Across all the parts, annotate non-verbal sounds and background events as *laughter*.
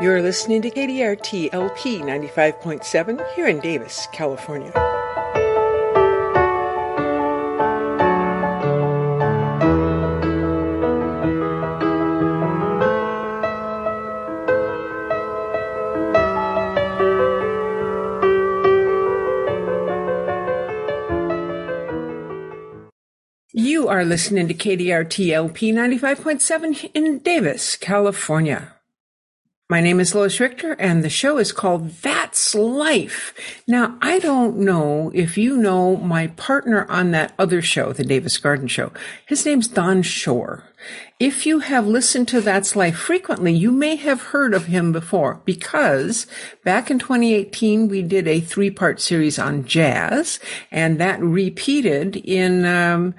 You're listening to KDRT LP 95.7 here in Davis, California. You are listening to KDRT LP 95.7 in Davis, California. My name is Lois Richter and the show is called That's Life. Now, I don't know if you know my partner on that other show, the Davis Garden Show. His name's Don Shor. If you have listened to That's Life frequently, you may have heard of him before because back in 2018, we did a three part series on jazz and that repeated in um,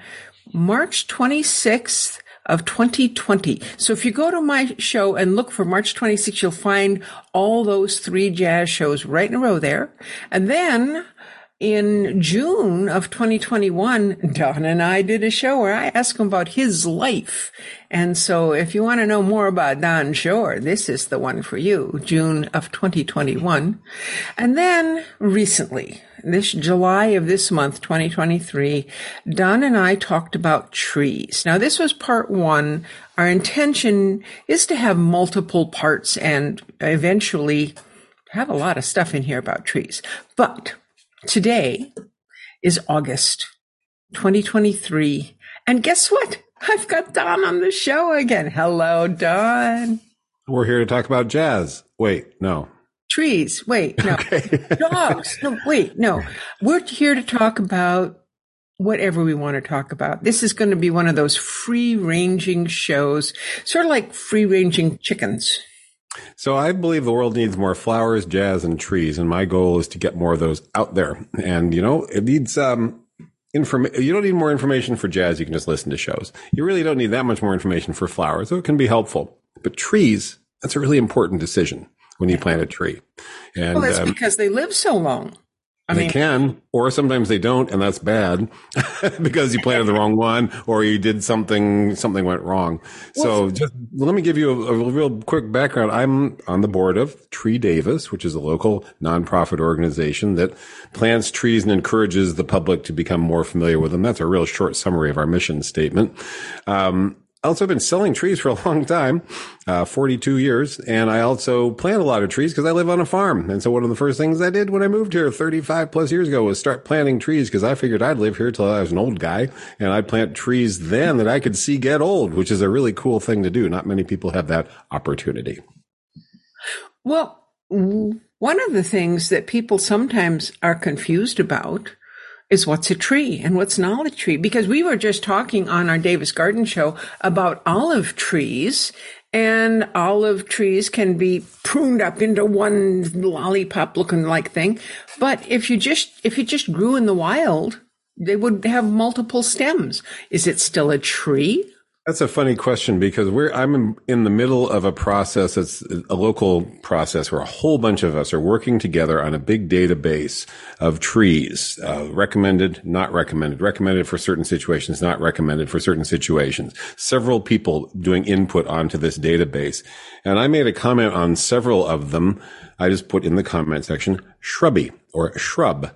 March 26th of 2020. So if you go to my show and look for March 26th, you'll find all those three jazz shows right in a row there. And then in June of 2021, Don and I did a show where I asked him about his life. And so if you want to know more about Don Shor, this is the one for you, June of 2021. And then recently, this July of this month, 2023, Don and I talked about trees. Now this was part one. Our intention is to have multiple parts and eventually have a lot of stuff in here about trees. But Today is August 2023. And guess what? I've got Don on the show again. Hello, Don. We're here to talk about jazz. Wait, no. Trees. Wait, no. *laughs* Okay. Dogs. No, wait, no. We're here to talk about whatever we want to talk about. This is going to be one of those free ranging shows, sort of like free ranging chickens. So I believe the world needs more flowers, jazz, and trees, and my goal is to get more of those out there. And you know, it needs um information. You don't need more information for jazz. You can just listen to shows. You really don't need that much more information for flowers, so it can be helpful. But trees, that's a really important decision when you plant a tree. And well, that's um, because they live so long. I they mean, can, or sometimes they don't, and that's bad *laughs* because you planted the wrong one or you did something, something went wrong. So just let me give you a, a, real quick background. I'm on the board of Tree Davis, which is a local nonprofit organization that plants trees and encourages the public to become more familiar with them. That's a real short summary of our mission statement. Um, also been selling trees for a long time, uh, 42 years. And I also plant a lot of trees because I live on a farm. And so one of the first things I did when I moved here 35 plus years ago was start planting trees because I figured I'd live here till I was an old guy and I'd plant trees then that I could see get old, which is a really cool thing to do. Not many people have that opportunity. Well, one of the things that people sometimes are confused about is what's a tree and what's not a tree. Because we were just talking on our Davis Garden show about olive trees and olive trees can be pruned up into one lollipop looking like thing. But if you just, if it just grew in the wild, they would have multiple stems. Is it still a tree that's a funny question because we're I'm in the middle of a process that's a local process where a whole bunch of us are working together on a big database of trees, uh, recommended, not recommended, recommended for certain situations, not recommended for certain situations. Several people doing input onto this database, and I made a comment on several of them. I just put in the comment section shrubby or shrub,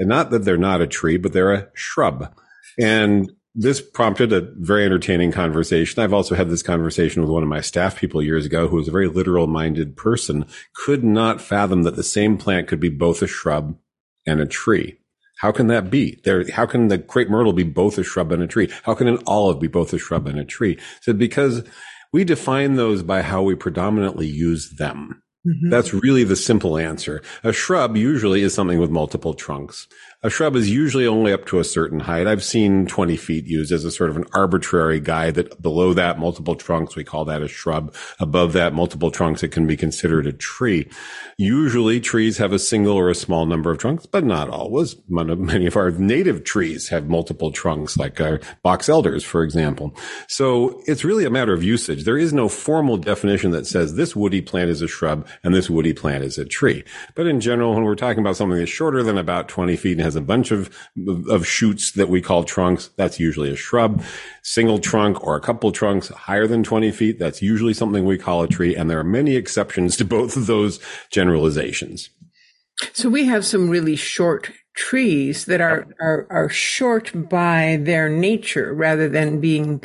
and not that they're not a tree, but they're a shrub. And this prompted a very entertaining conversation. I've also had this conversation with one of my staff people years ago who was a very literal minded person, could not fathom that the same plant could be both a shrub and a tree. How can that be? There, how can the crepe myrtle be both a shrub and a tree? How can an olive be both a shrub and a tree? So because we define those by how we predominantly use them. Mm-hmm. That's really the simple answer. A shrub usually is something with multiple trunks. A shrub is usually only up to a certain height. I've seen 20 feet used as a sort of an arbitrary guide that below that multiple trunks, we call that a shrub. Above that multiple trunks, it can be considered a tree. Usually trees have a single or a small number of trunks, but not always. Many of our native trees have multiple trunks, like our box elders, for example. So it's really a matter of usage. There is no formal definition that says this woody plant is a shrub and this woody plant is a tree. But in general, when we're talking about something that's shorter than about 20 feet and has has a bunch of, of shoots that we call trunks. That's usually a shrub. Single trunk or a couple trunks higher than 20 feet. That's usually something we call a tree. And there are many exceptions to both of those generalizations. So we have some really short trees that are, are, are short by their nature rather than being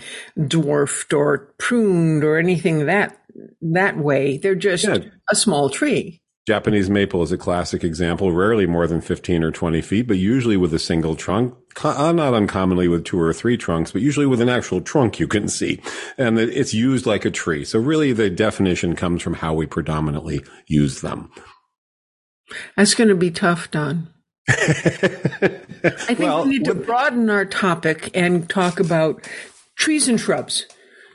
dwarfed or pruned or anything that, that way. They're just yeah. a small tree. Japanese maple is a classic example, rarely more than 15 or 20 feet, but usually with a single trunk, uh, not uncommonly with two or three trunks, but usually with an actual trunk you can see. And it's used like a tree. So really the definition comes from how we predominantly use them. That's going to be tough, Don. *laughs* I think well, we need to broaden our topic and talk about trees and shrubs.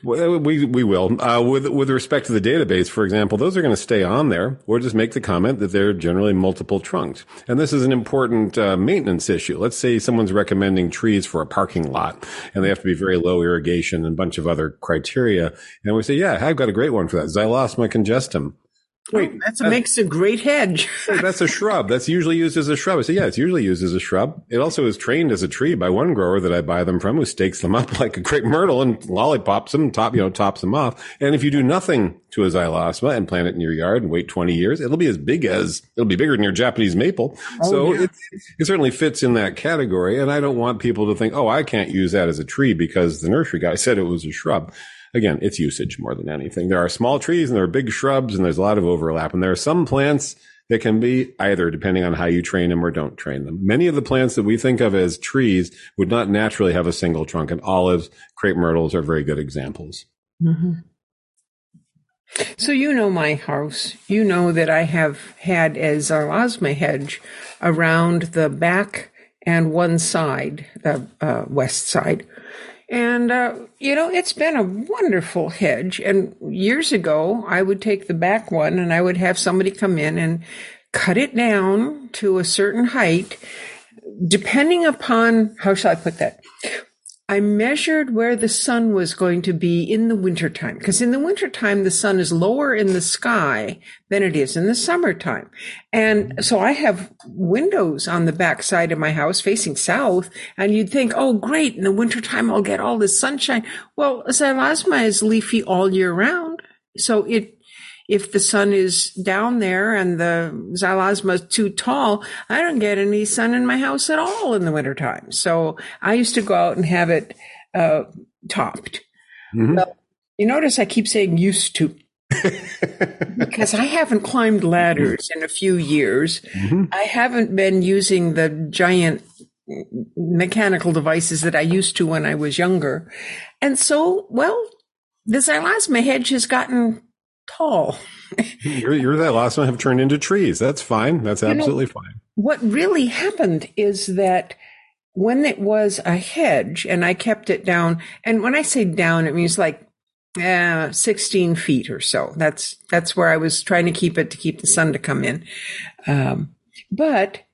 We we will. Uh, with with respect to the database, for example, those are going to stay on there, or just make the comment that they're generally multiple trunked. And this is an important uh, maintenance issue. Let's say someone's recommending trees for a parking lot, and they have to be very low irrigation and a bunch of other criteria. And we say, yeah, I've got a great one for that, Xylosma congestum. Wait, oh, that makes a uh, great hedge. *laughs* that's a shrub. That's usually used as a shrub. I say, yeah, it's usually used as a shrub. It also is trained as a tree by one grower that I buy them from who stakes them up *laughs* like a crepe myrtle and lollipops them, top, you know, tops them off. And if you do nothing to a xylosma and plant it in your yard and wait 20 years, it'll be as big as, it'll be bigger than your Japanese maple. Oh, so yeah. it, it certainly fits in that category. And I don't want people to think, oh, I can't use that as a tree because the nursery guy *laughs* said it was a shrub again, it's usage more than anything. There are small trees and there are big shrubs and there's a lot of overlap. And there are some plants that can be either depending on how you train them or don't train them. Many of the plants that we think of as trees would not naturally have a single trunk and olives, crepe myrtles are very good examples. Mm-hmm. So you know my house. You know that I have had a xylosma hedge around the back and one side, the uh, west side and, uh, you know, it's been a wonderful hedge. And years ago, I would take the back one and I would have somebody come in and cut it down to a certain height, depending upon, how shall I put that? I measured where the sun was going to be in the wintertime, because in the wintertime, the sun is lower in the sky than it is in the summertime. And so I have windows on the back side of my house facing south, and you'd think, oh, great, in the wintertime, I'll get all this sunshine. Well, xylosma is leafy all year round. So it if the sun is down there and the xylosma is too tall, I don't get any sun in my house at all in the wintertime. So I used to go out and have it uh, topped. Mm-hmm. Well, you notice I keep saying used to. *laughs* because I haven't climbed ladders in a few years. Mm-hmm. I haven't been using the giant mechanical devices that I used to when I was younger. And so, well, the xylosma hedge has gotten tall. you're, you're that last one have turned into trees. That's fine. That's absolutely know, fine. What really happened is that when it was a hedge and I kept it down, and when I say down, it means like uh, 16 feet or so. That's, that's where I was trying to keep it to keep the sun to come in. Um, but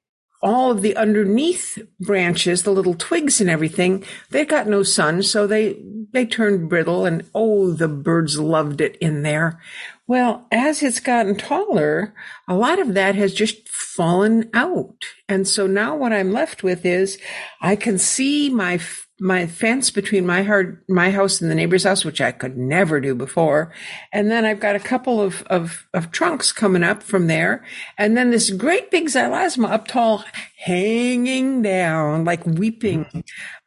all of the underneath branches, the little twigs and everything, they got no sun, so they they turned brittle and oh, the birds loved it in there. Well, as it's gotten taller, a lot of that has just fallen out. And so now what I'm left with is I can see my my fence between my hard, my house and the neighbor's house, which I could never do before. And then I've got a couple of, of, of trunks coming up from there. And then this great big xylosma up tall, hanging down, like weeping. Mm-hmm.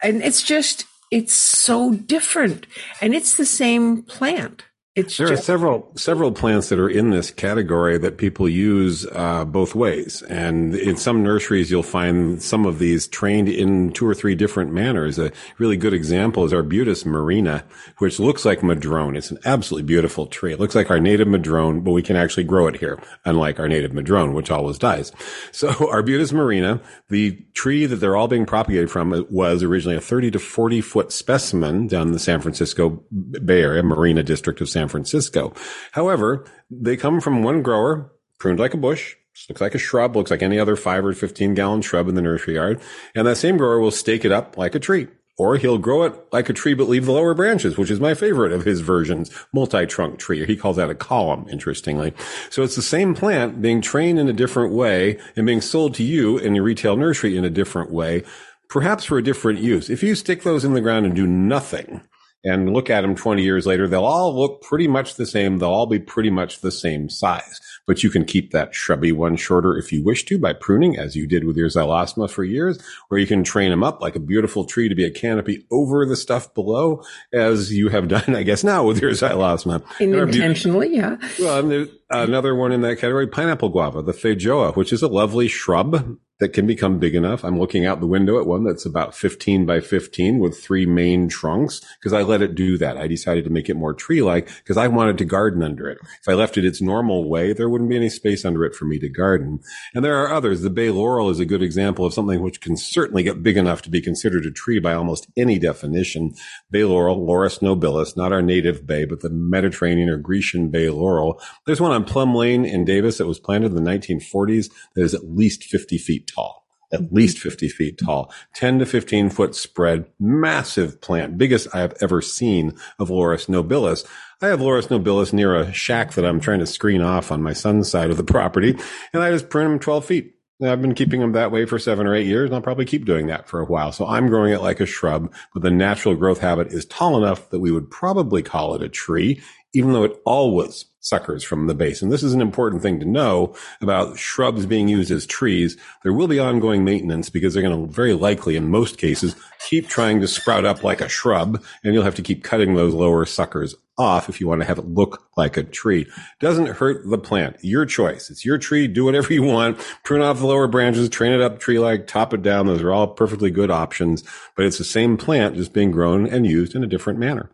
And it's just, it's so different. And it's the same plant. It's there just- are several several plants that are in this category that people use uh, both ways, and in some nurseries you'll find some of these trained in two or three different manners. A really good example is Arbutus marina, which looks like madrone. It's an absolutely beautiful tree. It looks like our native madrone, but we can actually grow it here, unlike our native madrone, which always dies. *laughs* So Arbutus marina, the tree that they're all being propagated from, was originally a 30 to 40 foot specimen down in the San Francisco Bay Area, Marina District of San San Francisco. However, they come from one grower, pruned like a bush, looks like a shrub, looks like any other five or 15 gallon shrub in the nursery yard. And that same grower will stake it up like a tree. Or he'll grow it like a tree, but leave the lower branches, which is my favorite of his versions, multi-trunk tree. He calls that a column, interestingly. So it's the same plant being trained in a different way and being sold to you in your retail nursery in a different way, perhaps for a different use. If you stick those in the ground and do nothing, and look at them 20 years later, they'll all look pretty much the same. They'll all be pretty much the same size but you can keep that shrubby one shorter if you wish to by pruning, as you did with your xylosma for years, or you can train them up like a beautiful tree to be a canopy over the stuff below, as you have *laughs* done, I guess, now with your xylosma. Intentionally, yeah. Well, another one in that category, pineapple guava, the feijoa, which is a lovely shrub that can become big enough. I'm looking out the window at one that's about 15 by 15 with three main trunks because I let it do that. I decided to make it more tree-like because I wanted to garden under it. If I left it its normal way, there wouldn't be any space under it for me to garden. And there are others. The bay laurel is a good example of something which can certainly get big enough to be considered a tree by almost any definition. Bay laurel, Laurus nobilis, not our native bay, but the Mediterranean or Grecian bay laurel. There's one on Plum Lane in Davis that was planted in the 1940s that is at least 50 feet tall, at least 50 feet tall, 10 to 15 foot spread, massive plant, biggest I have ever seen of Laurus nobilis. I have Laurus nobilis near a shack that I'm trying to screen off on my son's side of the property, and I just prune them 12 feet. I've been keeping them that way for seven or eight years, and I'll probably keep doing that for a while. So I'm growing it like a shrub, but the natural growth habit is tall enough that we would probably call it a tree, even though it always suckers from the base. And this is an important thing to know about shrubs being used as trees. There will be ongoing maintenance because they're going to very likely, in most cases, keep trying to sprout up like a shrub. And you'll have to keep cutting those lower suckers off if you want to have it look like a tree. Doesn't hurt the plant. Your choice. It's your tree. Do whatever you want. Prune off the lower branches, train it up tree like, top it down. Those are all perfectly good options, but it's the same plant just being grown and used in a different manner.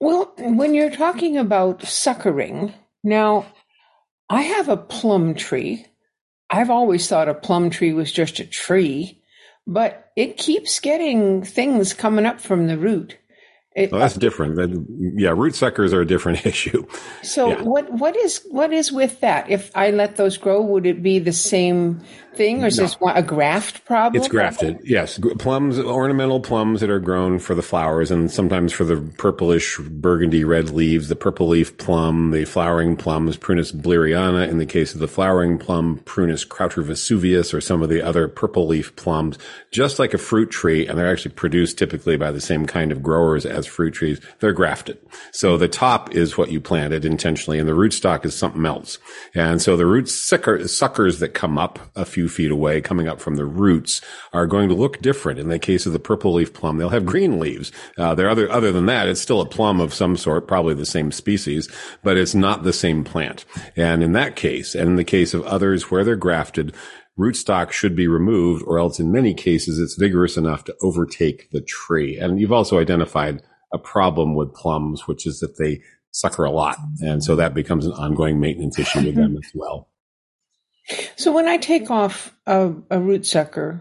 Well, when you're talking about suckering, now I have a plum tree. I've always thought a plum tree was just a tree, but it keeps getting things coming up from the root. It, well, that's different. Yeah, root suckers are a different *laughs* issue. So yeah. what what is what is with that? If I let those grow, would it be the same thing, or is no. this a graft problem? It's grafted. Yes, plums, ornamental plums that are grown for the flowers, and sometimes for the purplish burgundy red leaves. The purple leaf plum, the flowering plums, Prunus blireiana. In the case of the flowering plum, Prunus krauter vesuvius, or some of the other purple leaf plums, just like a fruit tree, and they're actually produced typically by the same kind of growers as fruit trees, they're grafted. So the top is what you planted intentionally and the rootstock is something else. And so the root sucker, suckers that come up a few feet away, coming up from the roots are going to look different. In the case of the purple leaf plum, they'll have green leaves. Uh, they're other, other than that, it's still a plum of some sort, probably the same species, but it's not the same plant. And in that case, and in the case of others where they're grafted, rootstock should be removed or else in many cases it's vigorous enough to overtake the tree. And you've also identified a problem with plums, which is that they sucker a lot. And so that becomes an ongoing maintenance issue with them as well. So when I take off a, a root sucker,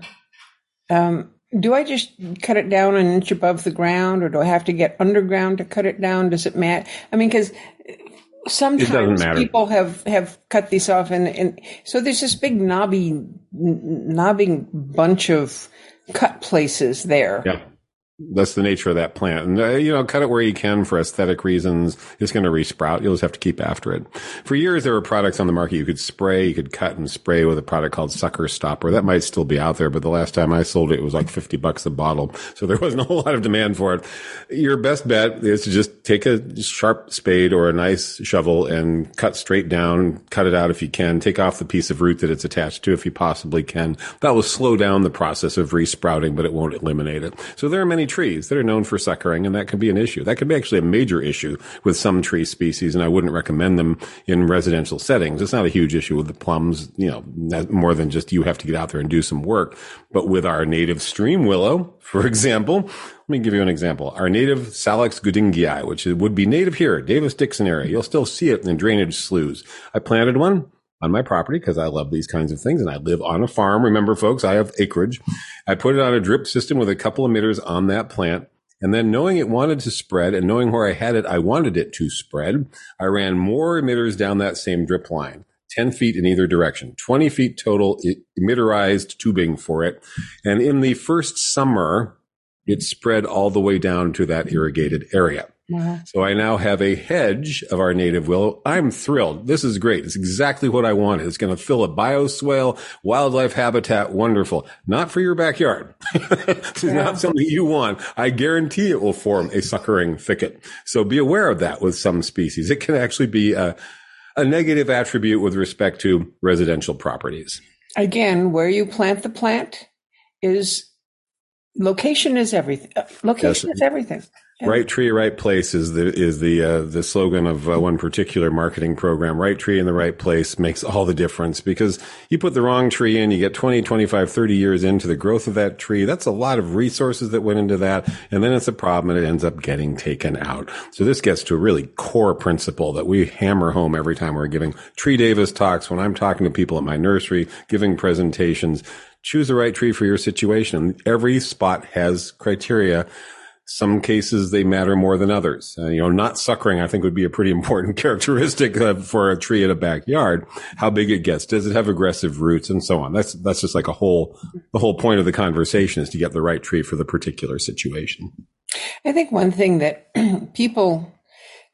um, do I just cut it down an inch above the ground or do I have to get underground to cut it down? Does it matter? I mean, because sometimes people have, have cut these off and, and so there's this big knobby, knobbing bunch of cut places there. Yeah that's the nature of that plant. And, uh, you know, cut it where you can for aesthetic reasons. It's going to resprout. You'll just have to keep after it. For years, there were products on the market you could spray, you could cut and spray with a product called Sucker Stopper. That might still be out there, but the last time I sold it, it was like 50 bucks a bottle. So there wasn't a whole *laughs* lot of demand for it. Your best bet is to just take a sharp spade or a nice shovel and cut straight down, cut it out if you can, take off the piece of root that it's attached to if you possibly can. That will slow down the process of resprouting, but it won't eliminate it. So there are many trees that are known for suckering, and that can be an issue. That can be actually a major issue with some tree species, and I wouldn't recommend them in residential settings. It's not a huge issue with the plums, you know, more than just you have to get out there and do some work. But with our native stream willow, for *laughs* example, let me give you an example. Our native Salix goodingii, which would be native here, Davis Dixon area, you'll still see it in drainage sloughs. I planted one on my property because I love these kinds of things and I live on a farm. Remember, folks, I have acreage. I put it on a drip system with a couple emitters on that plant. And then knowing it wanted to spread and knowing where I had it, I wanted it to spread. I ran more emitters down that same drip line. 10 feet in either direction, 20 feet total emitterized tubing for it. And in the first summer, It spread all the way down to that irrigated area. Wow. So I now have a hedge of our native willow. I'm thrilled. This is great. It's exactly what I wanted. It's going to fill a bioswale, wildlife habitat. Wonderful. Not for your backyard. it's *laughs* yeah. not something you want. I guarantee it will form a suckering thicket. So be aware of that with some species. It can actually be a, a negative attribute with respect to residential properties. Again, where you plant the plant is location is everything. Uh, location yes. is everything. Right tree, right place is the is the uh, the slogan of uh, one particular marketing program. Right tree in the right place makes all the difference because you put the wrong tree in, you get 20, 25, 30 years into the growth of that tree. That's a lot of resources that went into that, and then it's a problem and it ends up getting taken out. So this gets to a really core principle that we hammer home every time we're giving Tree Davis talks. When I'm talking to people at my nursery, giving presentations, choose the right tree for your situation. Every spot has criteria some cases they matter more than others. Uh, you know, not suckering, I think would be a pretty *laughs* important characteristic uh, for a tree in a backyard. How big it gets. Does it have aggressive roots and so on? That's, that's just like a whole, the whole point of the conversation is to get the right tree for the particular situation. I think one thing that *clears throat* people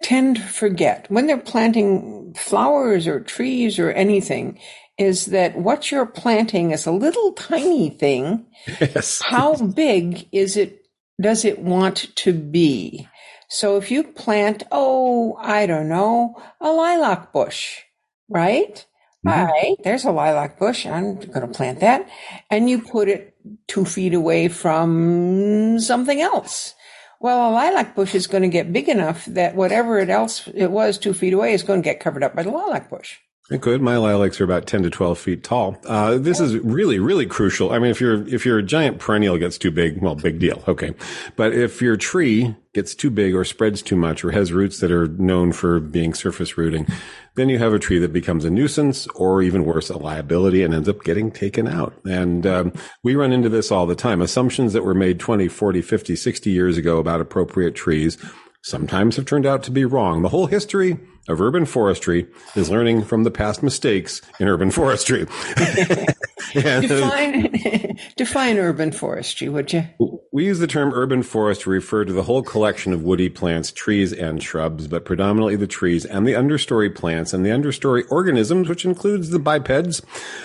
tend to forget when they're planting flowers or trees or anything is that what you're planting is a little tiny thing. *laughs* Yes. How big is it does it want to be? So if you plant, oh, I don't know, a lilac bush, right? Mm-hmm. All right, there's a lilac bush. I'm going to plant that. And you put it two feet away from something else. Well, a lilac bush is going to get big enough that whatever it else it was two feet away is going to get covered up by the lilac bush. It could. My lilacs are about 10 to 12 feet tall. Uh, this is really, really crucial. I mean, if your, if your giant perennial gets too big, well, big deal. Okay. But if your tree gets too big or spreads too much or has roots that are known for being surface rooting, then you have a tree that becomes a nuisance or even worse, a liability and ends up getting taken out. And, um, we run into this all the time. Assumptions that were made 20, 40, 50, 60 years ago about appropriate trees sometimes have turned out to be wrong. The whole history of urban forestry is learning from the past mistakes in urban forestry. *laughs* define, *laughs* define urban forestry, would you? We use the term urban forest to refer to the whole collection of woody plants, trees, and shrubs, but predominantly the trees and the understory plants and the understory organisms, which includes the bipeds,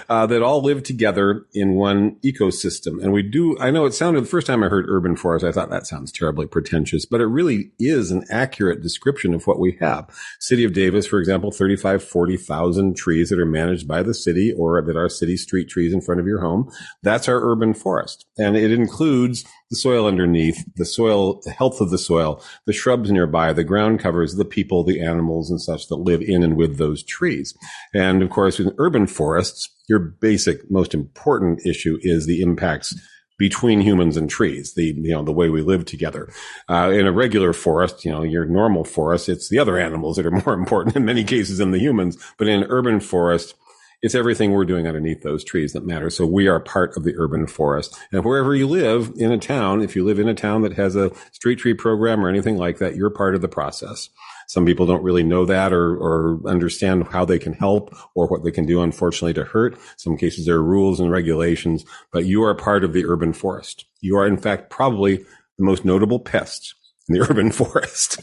uh, that all live together in one ecosystem. And we do, I know it sounded, the first time I heard urban forest, I thought that sounds terribly pretentious, but it really is an accurate description of what we have. City of of Davis, for example, 35, 40,000 trees that are managed by the city or that are city street trees in front of your home. That's our urban forest. And it includes the soil underneath, the soil, the health of the soil, the shrubs nearby, the ground covers, the people, the animals and such that live in and with those trees. And of course, in urban forests, your basic, most important issue is the impacts between humans and trees, the, you know, the way we live together. Uh, in a regular forest, you know, your normal forest, it's the other animals that are *laughs* more important in many cases than the humans. But in an urban forest, it's everything we're doing underneath those trees that matters. So we are part of the urban forest. And wherever you live in a town, if you live in a town that has a street tree program or anything like that, you're part of the process. Some people don't really know that or, or understand how they can help or what they can do, unfortunately, to hurt. Some cases there are rules and regulations, but you are part of the urban forest. You are, in fact, probably the most notable pest in the *laughs* urban forest.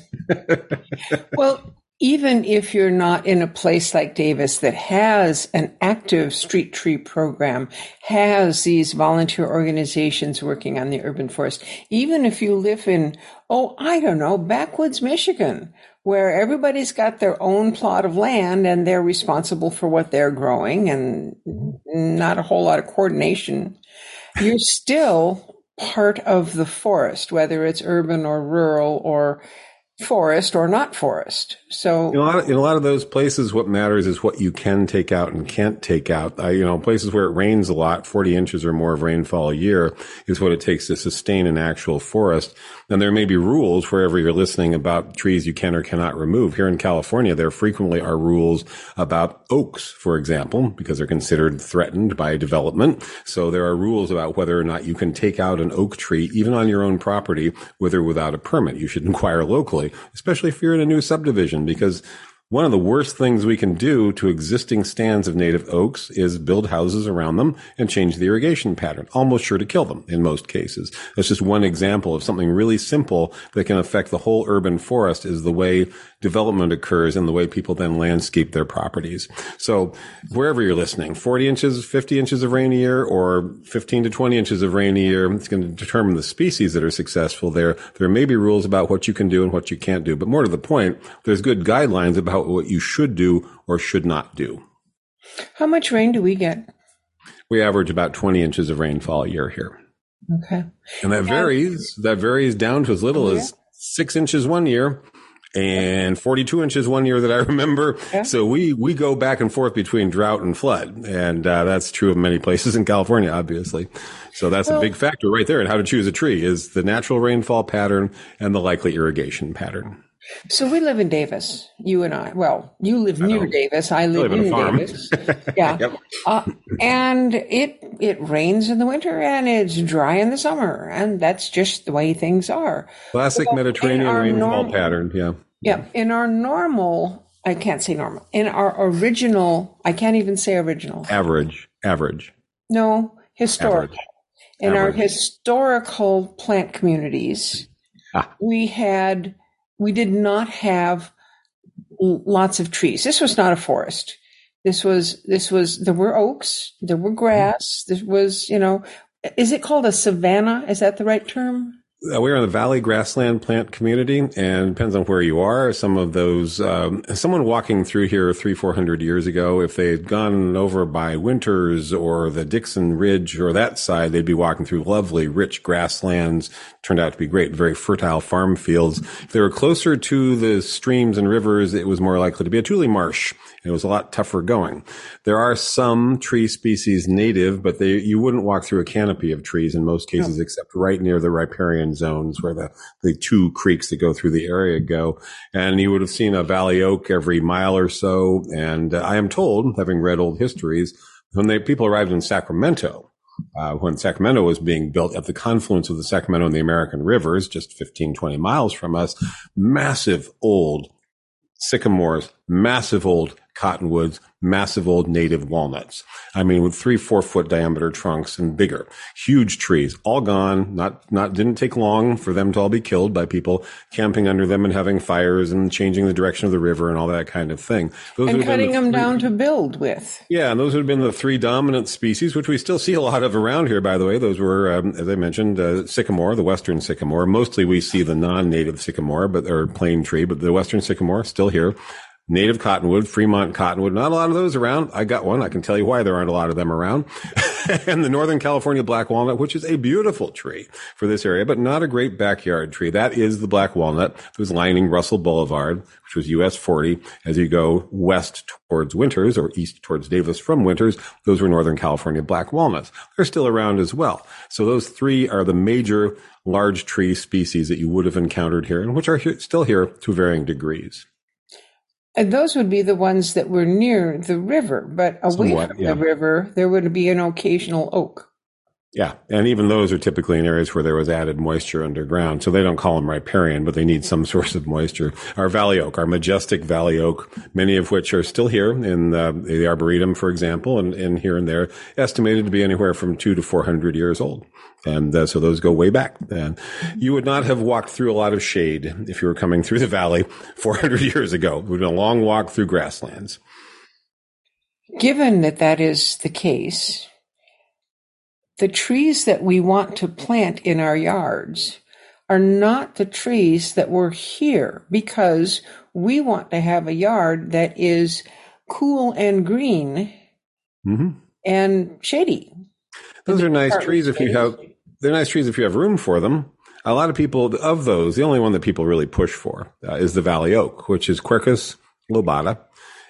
*laughs* well, even if you're not in a place like Davis that has an active street tree program, has these volunteer organizations working on the urban forest, even if you live in, oh, I don't know, backwoods Michigan, where everybody's got their own plot of land and they're responsible for what they're growing and not a whole lot of coordination, you're still part of the forest, whether it's urban or rural or forest or not forest. So in a, lot of, in a lot of those places, what matters is what you can take out and can't take out. you know, places where it rains a lot, 40 inches or more of rainfall a year is what it takes to sustain an actual forest. And there may be rules wherever you're listening about trees you can or cannot remove. Here in California, there frequently are rules about oaks, for example, because they're considered threatened by development. So there are rules about whether or not you can take out an oak tree, even on your own property, with or without a permit. You should *laughs* inquire locally, especially if you're in a new subdivision, because One of the worst things we can do to existing stands of native oaks is build houses around them and change the irrigation pattern, almost sure to kill them in most cases. That's just one example of something really simple that can affect the whole urban forest is the way development occurs and the way people then landscape their properties. So wherever you're listening, 40 inches, 50 inches of rain a year or 15 to 20 inches of rain a year, it's going to determine the species that are successful there. There may be rules about what you can do and what you can't do, but more to the point, there's good guidelines about what you should do or should not do. How much rain do we get? We average about 20 inches of rainfall a year here. Okay. And that varies, that varies down to as little yeah. as six inches one year and 42 inches one year that I *laughs* remember. Yeah. So we, we go back and forth between drought and flood. And uh, that's true of many places in California, obviously. So that's well, a big factor right there in how to choose a tree is the natural rainfall pattern and the likely irrigation pattern. So we live in Davis, you and I. Well, you live near Davis. I live, I live in Davis. *laughs* Yeah. yep. uh, and it it rains in the winter and it's dry in the summer, and that's just the way things are. Classic Mediterranean rainfall normal, pattern. Yeah. Yeah. In our normal, I can't say normal. In our original, I can't even say original. Average. Average. No, historical. Average. In Average. our historical plant communities, ah. we had we did not have lots of trees. This was not a forest. This was, this was, there were oaks, there were mm-hmm. grass, there was, you know, is it called a savanna? Is that the right term? Uh, we're in the Valley Grassland Plant Community, and depends on where you are. Some of those, um, someone walking through here three, four hundred years ago, if they had gone over by Winters or the Dixon Ridge or that side, they'd be walking through lovely, rich grasslands. Turned out to be great, very fertile farm fields. If they were closer to the streams and rivers, it was more likely to be a tule marsh. It was a lot tougher going. There are some tree species native, but they, you wouldn't walk through a canopy of trees in most cases, no. except right near the riparian zones where the, the two creeks that go through the area go. And you would have seen a valley oak every mile or so. And uh, I am told, having read old histories, when they, people arrived in Sacramento, uh, when Sacramento was being built at the confluence of the Sacramento and the American rivers, just 15, 20 miles from us, massive old sycamores, massive old cottonwoods, massive old native walnuts. I mean, with three, four foot diameter trunks and bigger, huge trees, all gone. Not, not, didn't take long for them to all be killed by people camping under them and having fires and changing the direction of the river and all that kind of thing. Those and cutting the them three, down to build with. Yeah. And those would have been the three dominant species, which we still see a lot of around here, by the way. Those were, um, as I mentioned, uh, sycamore, the western sycamore. Mostly we see the non-native sycamore, but, or plane tree, but the western sycamore still here native cottonwood, Fremont cottonwood. Not a lot of those around. I got one. I can tell you why there aren't a lot of them around. *laughs* and the Northern California black walnut, which is a beautiful tree for this area, but not a great backyard tree. That is the black walnut that was lining Russell Boulevard, which was US 40. As you go west towards Winters or east towards Davis from Winters, those were Northern California black walnuts. They're still around as well. So those three are the major large tree species that you would have encountered here and which are here, still here to varying degrees. And those would be the ones that were near the river, but away Somewhat, from yeah. the river, there would be an occasional oak. Yeah, and even those are typically in areas where there was added moisture underground. So they don't call them riparian, but they need some *laughs* source of moisture. Our valley oak, our majestic valley oak, many of which are still here in the, the arboretum, for example, and, and here and there, estimated to be anywhere from two to four hundred years old. And uh, so those go way back. And you would not have walked through a lot of shade if you were coming through the valley *laughs* 400 years ago. It would have been a long walk through grasslands. Given that that is the case, the trees that we want to plant in our yards are not the trees that were here because we want to have a yard that is cool and green mm-hmm. and shady. Those are nice trees if you have they're nice trees if you have room for them. A lot of people of those, the only one that people really push for uh, is the valley oak, which is Quercus lobata,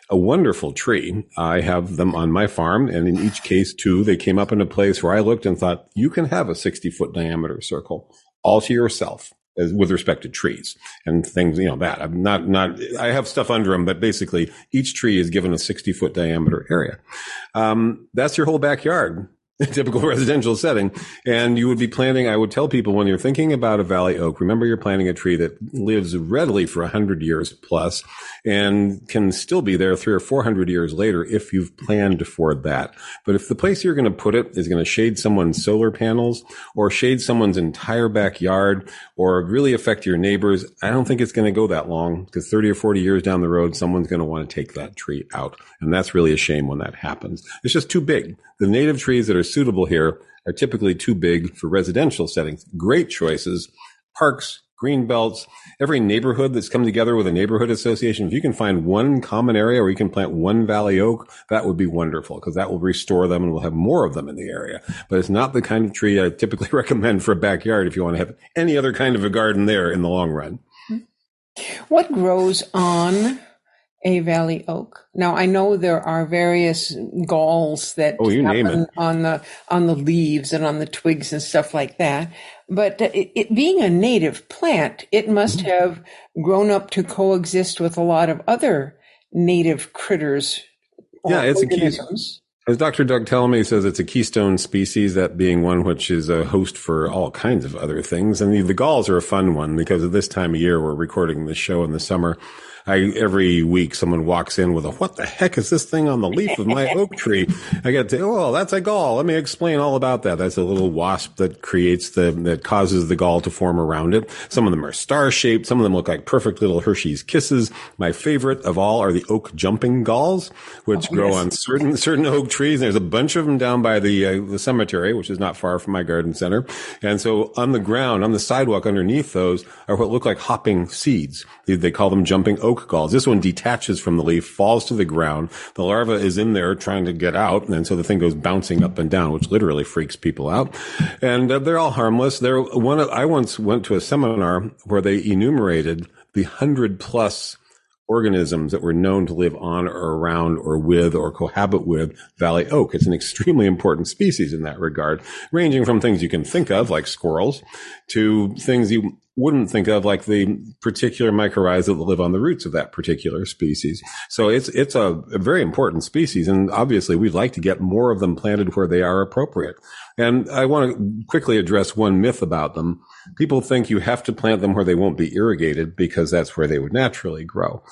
a wonderful tree. I have them on my farm, and in each case, too, they came up in a place where I looked and thought, you can have a 60 foot diameter circle all to yourself as, with respect to trees and things, you know, that I'm not, not, I have stuff under them, but basically each tree is given a 60 foot diameter area. Um, that's your whole backyard *laughs* typical residential setting. And you would be planting, I would tell people when you're thinking about a valley oak, remember you're planting a tree that lives readily for 100 years plus and can still be there three or 400 years later if you've planned for that. But if the place you're going to put it is going to shade someone's solar panels or shade someone's entire backyard or really affect your neighbors, I don't think it's going to go that long because 30 or 40 years down the road, someone's going to want to take that tree out. And that's really a shame when that happens. It's just too big. The native trees that are suitable here are typically too big for residential settings. Great choices, parks, green belts, every neighborhood that's come together with a neighborhood association. If you can find one common area where you can plant one valley oak, that would be wonderful because that will restore them and we'll have more of them in the area. But it's not the kind of tree I typically *laughs* recommend for a backyard if you want to have any other kind of a garden there in the long run. Hmm. What grows on a valley oak. Now I know there are various galls that oh, you name it. on the on the leaves and on the twigs and stuff like that. But it, it being a native plant, it must mm-hmm. have grown up to coexist with a lot of other native critters. Yeah, it's organisms. a key. As Dr. Doug Tallamy says, it's a keystone species, that being one which is a host for all kinds of other things. And the, the galls are a fun one because at this time of year, we're recording this show in the summer. I every week someone walks in with a what the heck is this thing on the leaf of my oak tree? I get to oh that's a gall. Let me explain all about that. That's a little wasp that creates the that causes the gall to form around it. Some of them are star shaped. Some of them look like perfect little Hershey's kisses. My favorite of all are the oak jumping galls, which oh, grow yes. on certain certain oak trees. There's a bunch of them down by the uh, the cemetery, which is not far from my garden center. And so on the ground, on the sidewalk underneath those are what look like hopping seeds. They, they call them jumping oak galls. This one detaches from the leaf, falls to the ground. The larva is in there trying to get out. And so the thing goes bouncing up and down, which literally freaks people out. And uh, they're all harmless. They're one of, I once went to a seminar where they enumerated the hundred plus organisms that were known to live on or around or with or cohabit with valley oak. It's an extremely important species in that regard, ranging from things you can think of like squirrels to things you wouldn't think of like the particular mycorrhiza that live on the roots of that particular species. So it's, it's a, a, very important species. And obviously we'd like to get more of them planted where they are appropriate. And I want to quickly address one myth about them. People think you have to plant them where they won't be irrigated because that's where they would naturally grow.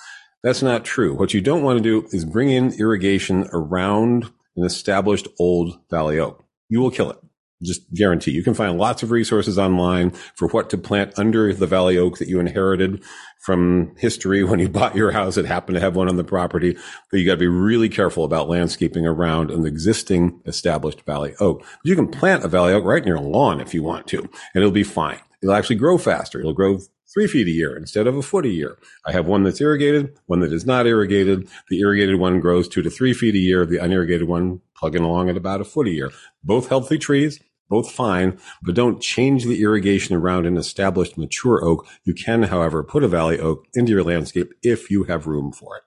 That's not true. What you don't want to do is bring in irrigation around an established old valley oak. You will kill it just guarantee you can find lots of resources online for what to plant under the valley oak that you inherited from history when you *laughs* bought your house it happened to have one on the property but you got to be really careful about landscaping around an existing established valley oak you can plant a valley oak right in your lawn if you want to and it'll be fine it'll actually grow faster it'll grow three feet a year instead of a foot a year. I have one that's irrigated, one that is not irrigated. The irrigated one grows two to three feet a year. The unirrigated one plugging along at about a foot a year. Both healthy trees, both fine, but don't change the irrigation around an established mature oak. You can, however, put a valley oak into your landscape if you have room for it.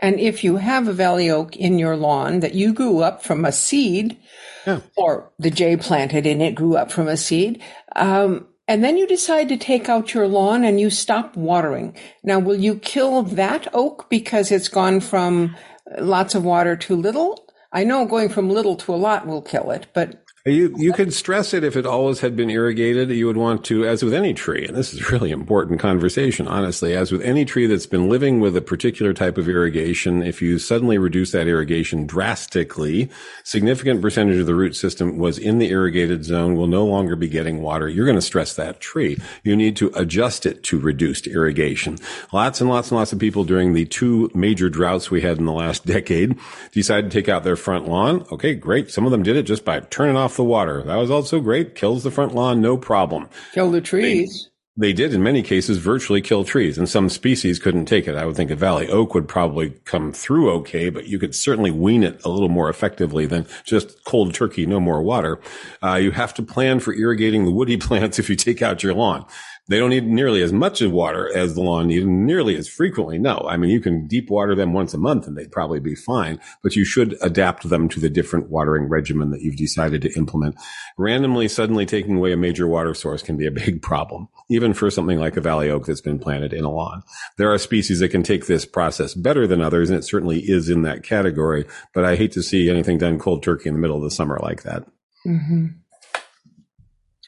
And if you have a valley oak in your lawn that you grew up from a seed, yeah. or the Jay planted and it grew up from a seed, um, and then you decide to take out your lawn and you stop watering. Now, will you kill that oak because it's gone from lots of water to little? I know going from little to a lot will kill it, but you you could stress it if it always had been irrigated. You would want to, as with any tree, and this is a *laughs* really important conversation, honestly, as with any tree that's been living with a particular type of irrigation, if you suddenly reduce that irrigation drastically, significant percentage of the root system was in the irrigated zone will no longer be getting water. You're going to stress that tree. You need to adjust it to reduced irrigation. Lots and lots and lots of people during the two major droughts we had in the last *laughs* decade decided to take out their front lawn. Okay, great. Some of them did it just by turning off the water. That was also great. Kills the front lawn, no problem. Kill the trees. They, they did in many cases virtually kill trees and some species couldn't take it. I would think a valley oak would probably come through okay, but you could certainly wean it a little more effectively than just cold turkey, no more water. Uh, you have to plan for irrigating the woody *laughs* plants if you take out your lawn. They don't need nearly as much of water as the lawn needs, nearly as frequently. No, I mean, you can deep water them once a month and they'd probably be fine, but you should adapt them to the different watering regimen that you've decided to implement. Randomly, suddenly taking away a major water source can be a *laughs* big problem, even for something like a valley oak that's been planted in a lawn. There are species that can take this process better than others, and it certainly is in that category, but I hate to see anything done cold turkey in the middle of the summer like that. Mm-hmm.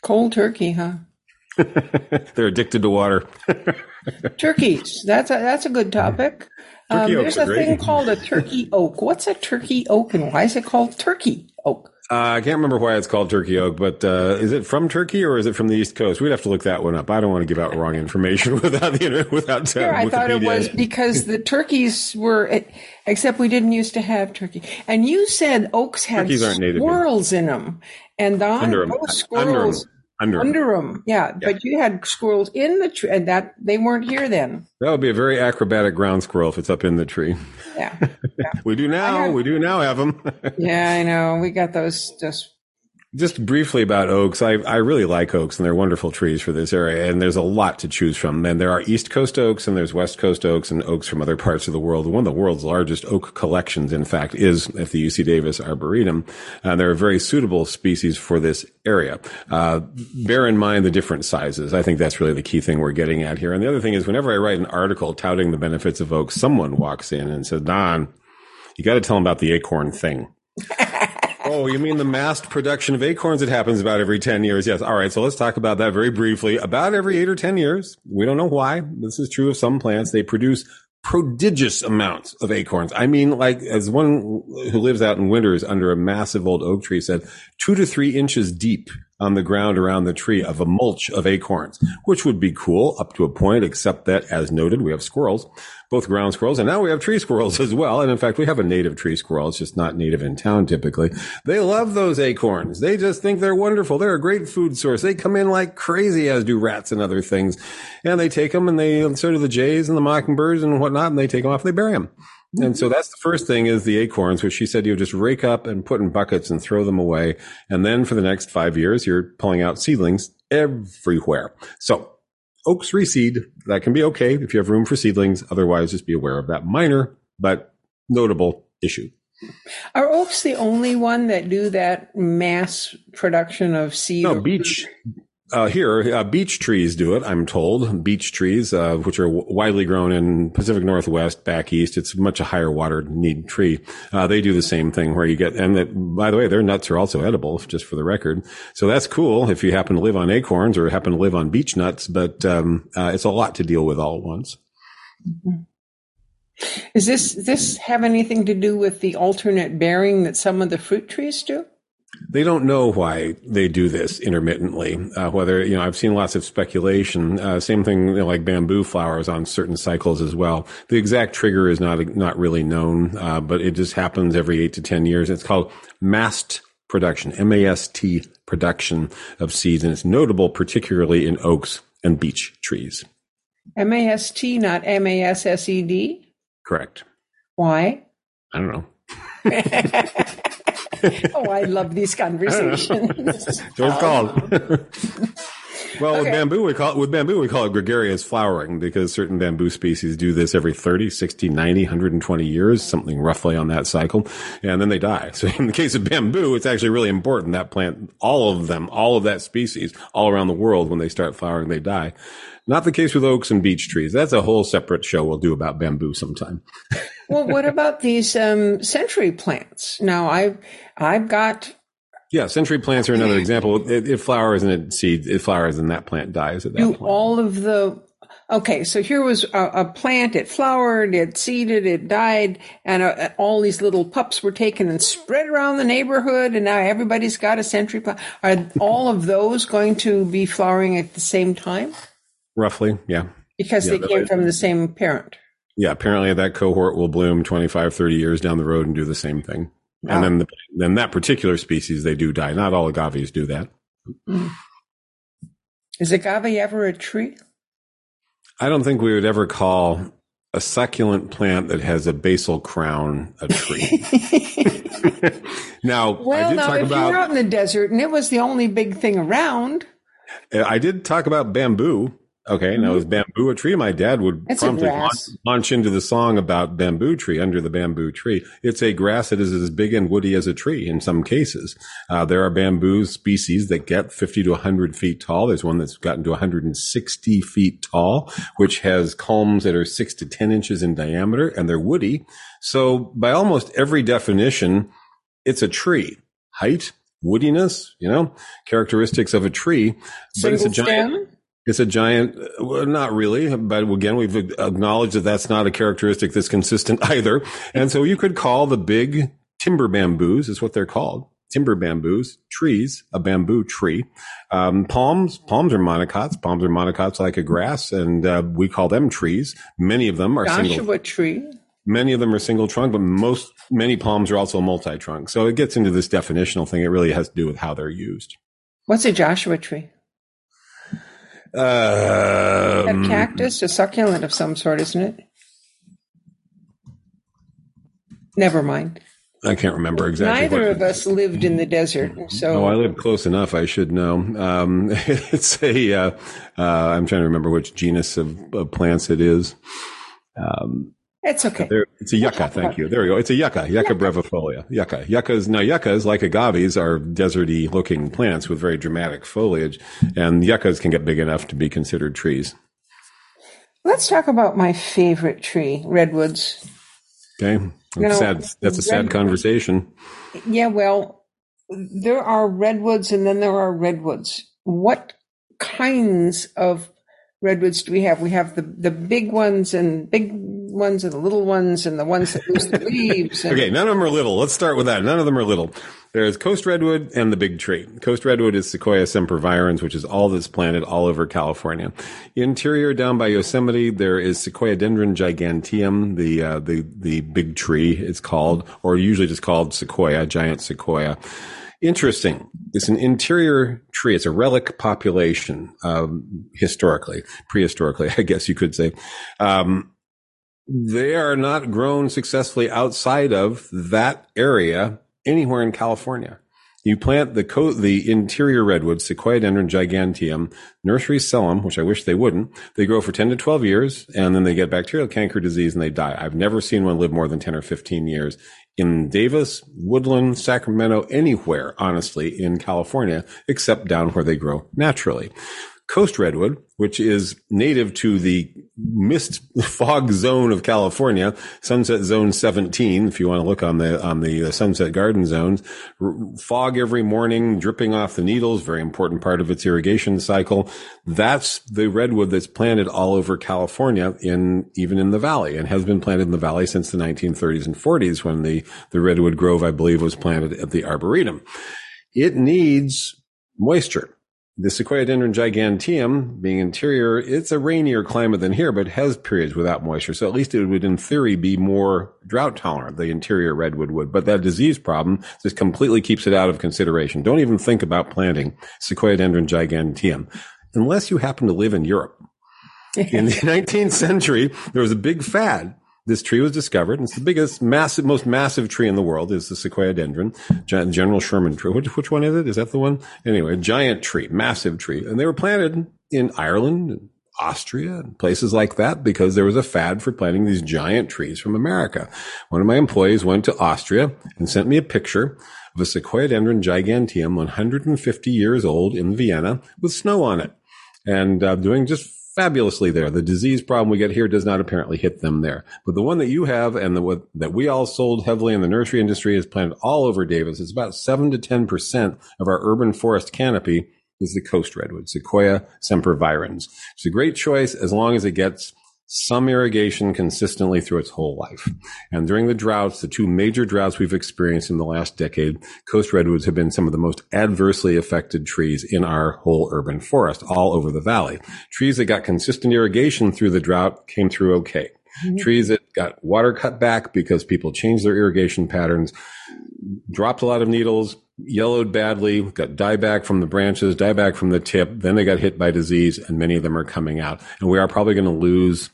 Cold turkey, huh? *laughs* They're addicted to water. *laughs* Turkeys. That's a that's a good topic. Um, there's a thing called a turkey oak. What's a turkey oak, and why is it called turkey oak? Uh, I can't remember why it's called turkey oak, but uh, is it from Turkey or is it from the East Coast? We'd have to look that one up. I don't want to give out wrong information *laughs* without the internet, without. Uh, Sure, I thought it was because the turkeys were, except we didn't used to have turkey. And you said oaks had squirrels in them, and the, Under squirrels Under 'em. under them. Yeah, Yeah. but you had squirrels in the tree, and that they weren't here then. That would be a very acrobatic ground squirrel if it's up in the tree. Yeah, *laughs* We do now. had- we do now have them. *laughs* yeah, I know. We got those just Just briefly about oaks, I, I really like oaks and they're wonderful trees for this area. And there's a lot to choose from. And there are East Coast oaks and there's West Coast oaks and oaks from other parts of the world. One of the world's largest oak collections, in fact, is at the UC Davis Arboretum. And they're a very suitable species for this area. Uh, bear in mind the different sizes. I think that's really the key thing we're getting at here. And the other thing is whenever I write an article touting the benefits of oaks, someone walks in and says, Don, you got to tell them about the acorn thing. *laughs* Oh, you mean the massed production of acorns that happens about every 10 years? Yes. All right. So let's talk about that very briefly. About every eight or 10 years. We don't know why. This is true of some plants. They produce prodigious amounts of acorns. I mean, like as one who lives out in Winters under a massive old oak tree said, two to three inches deep on the ground around the tree of a mulch of acorns, which would be cool up to a point, except that as noted, we have squirrels, both ground squirrels, and now we have tree squirrels as well. And in fact, we have a native tree squirrel. It's just not native in town typically. They love those acorns. They just think they're wonderful. They're a great food source. They come in like crazy, as do rats and other things. And they take them and they, so do the jays and the mockingbirds and whatnot, and they take them off and they bury them. And so that's the first thing is the acorns, which she said you just rake up and put in buckets and throw them away. And then for the next five years, you're pulling out seedlings everywhere. So oaks reseed, that can be okay if you have room for seedlings. Otherwise, just be aware of that minor but notable issue. are oaks the only one that do that mass production of seed? No, beech. Uh, here, uh, beech trees do it, I'm told. Beech trees, uh, which are w- widely grown in Pacific Northwest, back east. It's much a higher water need tree. Uh, they do the same thing where you get, and that, by the way, their nuts are also edible, just for the record. So that's cool if you happen to live on acorns or happen to live on beech nuts, but, um, uh, it's a lot to deal with all at once. Is this this have anything to do with the alternate bearing that some of the fruit trees do? They don't know why they do this intermittently. Uh, whether you know, I've seen lots of speculation. Uh, same thing you know, like bamboo flowers on certain cycles as well. The exact trigger is not not really known, uh, but it just happens every eight to ten years. It's called mast production, M-A-S-T production of seeds, and it's notable particularly in oaks and beech trees. M A S T, not M A S S E D. Correct. Why? I don't know. *laughs* *laughs* oh, I love these conversations. So it's called. well, with bamboo, we call it, with bamboo, we call it gregarious flowering because certain bamboo species do this every 30, 60, 90, 120 years, something roughly on that cycle. And then they die. *laughs* So in the case of bamboo, it's actually really important that plant, all of them, all of that species all around the world, when they start flowering, they die. Not the case with oaks and beech trees. That's a whole separate show we'll do about bamboo sometime. *laughs* well, what about these um, century plants? Now, I've I've got Yeah, century plants are another example. It, it flowers and it seeds, it flowers and that plant dies at that do point. all of the. Okay, so here was a, a plant. It flowered, it seeded, it died, and uh, all these little pups were taken and spread around the neighborhood, and now everybody's got a century plant. Are all of those going to be flowering at the same time Roughly, yeah. because Yeah, they came from the same parent? Yeah, apparently that cohort will bloom 25, 30 years down the road and do the same thing. Wow. And then, the, then that particular species, they do die. Not all agaves do that. Mm. Is agave ever a tree? I don't think we would ever call a succulent plant that has a basal crown a tree. *laughs* *laughs* now, I Well, did now talk if you were about, out in the desert and it was the only big thing around, I did talk about bamboo. Okay, now is bamboo a tree? My dad would It's promptly launch, launch into the song about bamboo tree under the bamboo tree. It's a grass that is as big and woody as a tree in some cases. Uh, there are bamboo species that get 50 to 100 feet tall. There's one that's gotten to 160 feet tall, which has culms that are six to 10 inches in diameter and they're woody. So by almost every definition, it's a tree. Height, woodiness, you know, characteristics of a tree, but it's a giant. stem? It's a giant, well, not really, but again, we've acknowledged that that's not a characteristic that's consistent *laughs* either. And so you could call the big timber bamboos is what they're called. Timber bamboos, trees, a bamboo tree. Um, palms, palms are monocots. Palms are monocots like a grass, and uh, we call them trees. Many of them are single. Joshua tree. Many of them are single trunk, but most, many palms are also multi trunk. So it gets into this definitional thing. It really has to do with how they're used. What's a Joshua tree? A Um, cactus, a succulent of some sort, isn't it? Never mind. I can't remember exactly. Neither of us lived in the desert, so Oh, I live close enough. I should know. Um, *laughs* it's a. Uh, uh, I'm trying to remember which genus of, of plants it is. Um, it's okay. there, it's a yucca. Thank you. There we go. It's a yucca. Yucca brevifolia. Yucca. Yuccas. Now yuccas, like agaves, are deserty looking plants with very dramatic foliage, and yuccas can get big enough to be considered trees. Let's talk about my favorite tree, redwoods. Okay. That's Now, sad. That's a sad conversation. Yeah, well, there are redwoods and then there are redwoods. What kinds of redwoods do we have? We have the, the big ones and big ones and the little ones and the ones that lose the *laughs* leaves. And, Okay, none of them are little. Let's start with that. None of them are little. There's coast redwood and the big tree. Coast redwood is Sequoia sempervirens, which is all that's planted all over California. Interior down by Yosemite, there is Sequoiadendron giganteum, the uh, the the big tree. It's called, or usually just called sequoia, giant sequoia. Interesting. It's an interior tree. It's a relic population, um, historically, prehistorically, *laughs* I guess you could say. Um, they are not grown successfully outside of that area anywhere in California. You plant the co- the interior redwood, Sequoia Sequoiadendron giganteum. Nurseries sell them, which I wish they wouldn't. They grow for 10 to 12 years and then they get bacterial canker disease and they die. I've never seen one live more than 10 or 15 years in Davis, Woodland, Sacramento, anywhere, honestly, in California, except down where they grow naturally. Coast redwood, which is native to the mist *laughs* fog zone of California, Sunset Zone 17. If you want to look on the on the uh, Sunset Garden zones, R- fog every morning, dripping off the needles, very important part of its irrigation cycle. That's the redwood that's planted all over California, in even in the valley, and has been planted in the valley since the 1930s and 40s, when the the redwood grove, I believe, was planted at the arboretum. It needs moisture. The Sequoiadendron giganteum, being interior, it's a rainier climate than here, but has periods without moisture. So at least it would, in theory, be more drought tolerant, the interior redwood would. But that disease problem just completely keeps it out of consideration. Don't even think about planting Sequoiadendron giganteum unless you happen to live in Europe. In the *laughs* 19th century, there was a big fad. This tree was discovered, and it's the biggest, massive, most massive tree in the world is the Sequoiadendron, General Sherman tree. Which, which one is it? Is that the one? Anyway, giant tree, massive tree. And they were planted in Ireland, and Austria, and places like that because there was a fad for planting these giant trees from America. One of my employees went to Austria and sent me a picture of a Sequoiadendron giganteum, 150 years old in Vienna with snow on it and uh, doing just fabulously there. The disease problem we get here does not apparently hit them there. But the one that you have and the that we all sold heavily in the nursery industry is planted all over Davis. It's about 7 to 10% of our urban forest canopy is the coast redwood, Sequoia sempervirens. It's a great choice as long as it gets some irrigation consistently through its whole life. And during the droughts, the two major droughts we've experienced in the last decade, coast redwoods have been some of the most adversely affected trees in our whole urban forest all over the valley. Trees that got consistent irrigation through the drought came through okay. Mm-hmm. Trees that got water cut back because people changed their irrigation patterns, dropped a lot of needles, yellowed badly, got dieback from the branches, dieback from the tip. Then they got hit by disease and many of them are coming out. And we are probably going to lose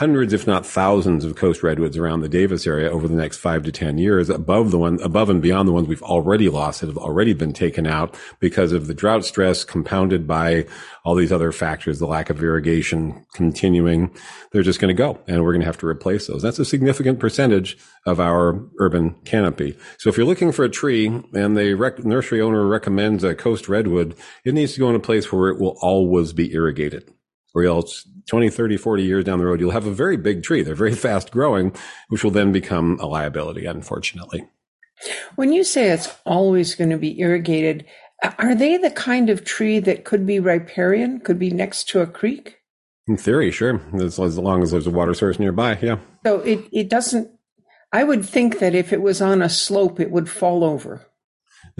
hundreds, if not thousands of coast redwoods around the Davis area over the next five to 10 years above the one, above and beyond the ones we've already lost that have already been taken out because of the drought stress compounded by all these other factors, the lack of irrigation continuing. They're just going to go and we're going to have to replace those. That's a significant percentage of our urban canopy. So if you're looking for a tree and the rec- nursery owner recommends a coast redwood, it needs to go in a place where it will always be irrigated or else 20, 30, 40 years down the road, you'll have a very big tree. They're very fast growing, which will then become a liability, unfortunately. When you say it's always going to be irrigated, are they the kind of tree that could be riparian, could be next to a creek? In theory, sure. As, as long as there's a water source nearby, yeah. So it, it doesn't, I would think that if it was on a slope, it would fall over.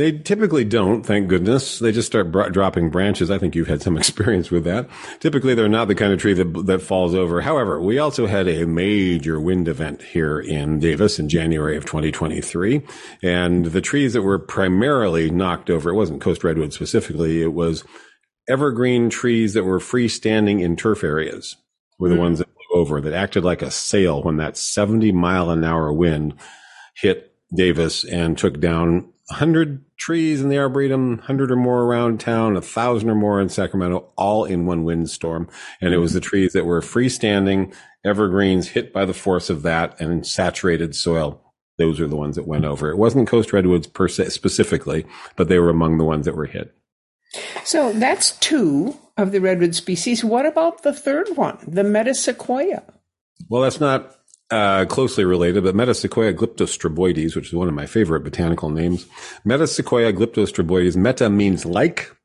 They typically don't, thank goodness. They just start br- dropping branches. I think you've had some *laughs* experience with that. Typically, they're not the kind of tree that, that falls over. However, we also had a major wind event here in Davis in January of 2023. And the trees that were primarily knocked over, it wasn't Coast Redwood specifically, it was evergreen trees that were freestanding in turf areas were the mm-hmm. ones that blew over that acted like a sail when that 70 mile an hour wind hit Davis and took down 100 trees in the Arboretum, 100 or more around town, a thousand or more in Sacramento, all in one windstorm. And it was the trees that were freestanding evergreens hit by the force of that and saturated soil. Those are the ones that went over. It wasn't coast redwoods per se specifically, but they were among the ones that were hit. So that's two of the redwood species. What about the third one, the metasequoia? Well, that's not uh, closely related, but Metasequoia glyptostroboides, which is one of my favorite botanical names. Metasequoia glyptostroboides. Meta means like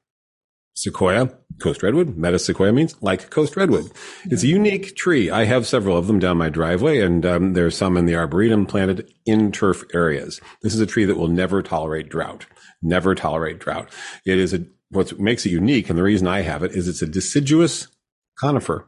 sequoia, coast redwood. Metasequoia means like coast redwood. It's a unique tree. I have several of them down my driveway, and um, there's some in the arboretum planted in turf areas. This is a tree that will never tolerate drought. Never tolerate drought. It is a what makes it unique, and the reason I have it is it's a deciduous conifer.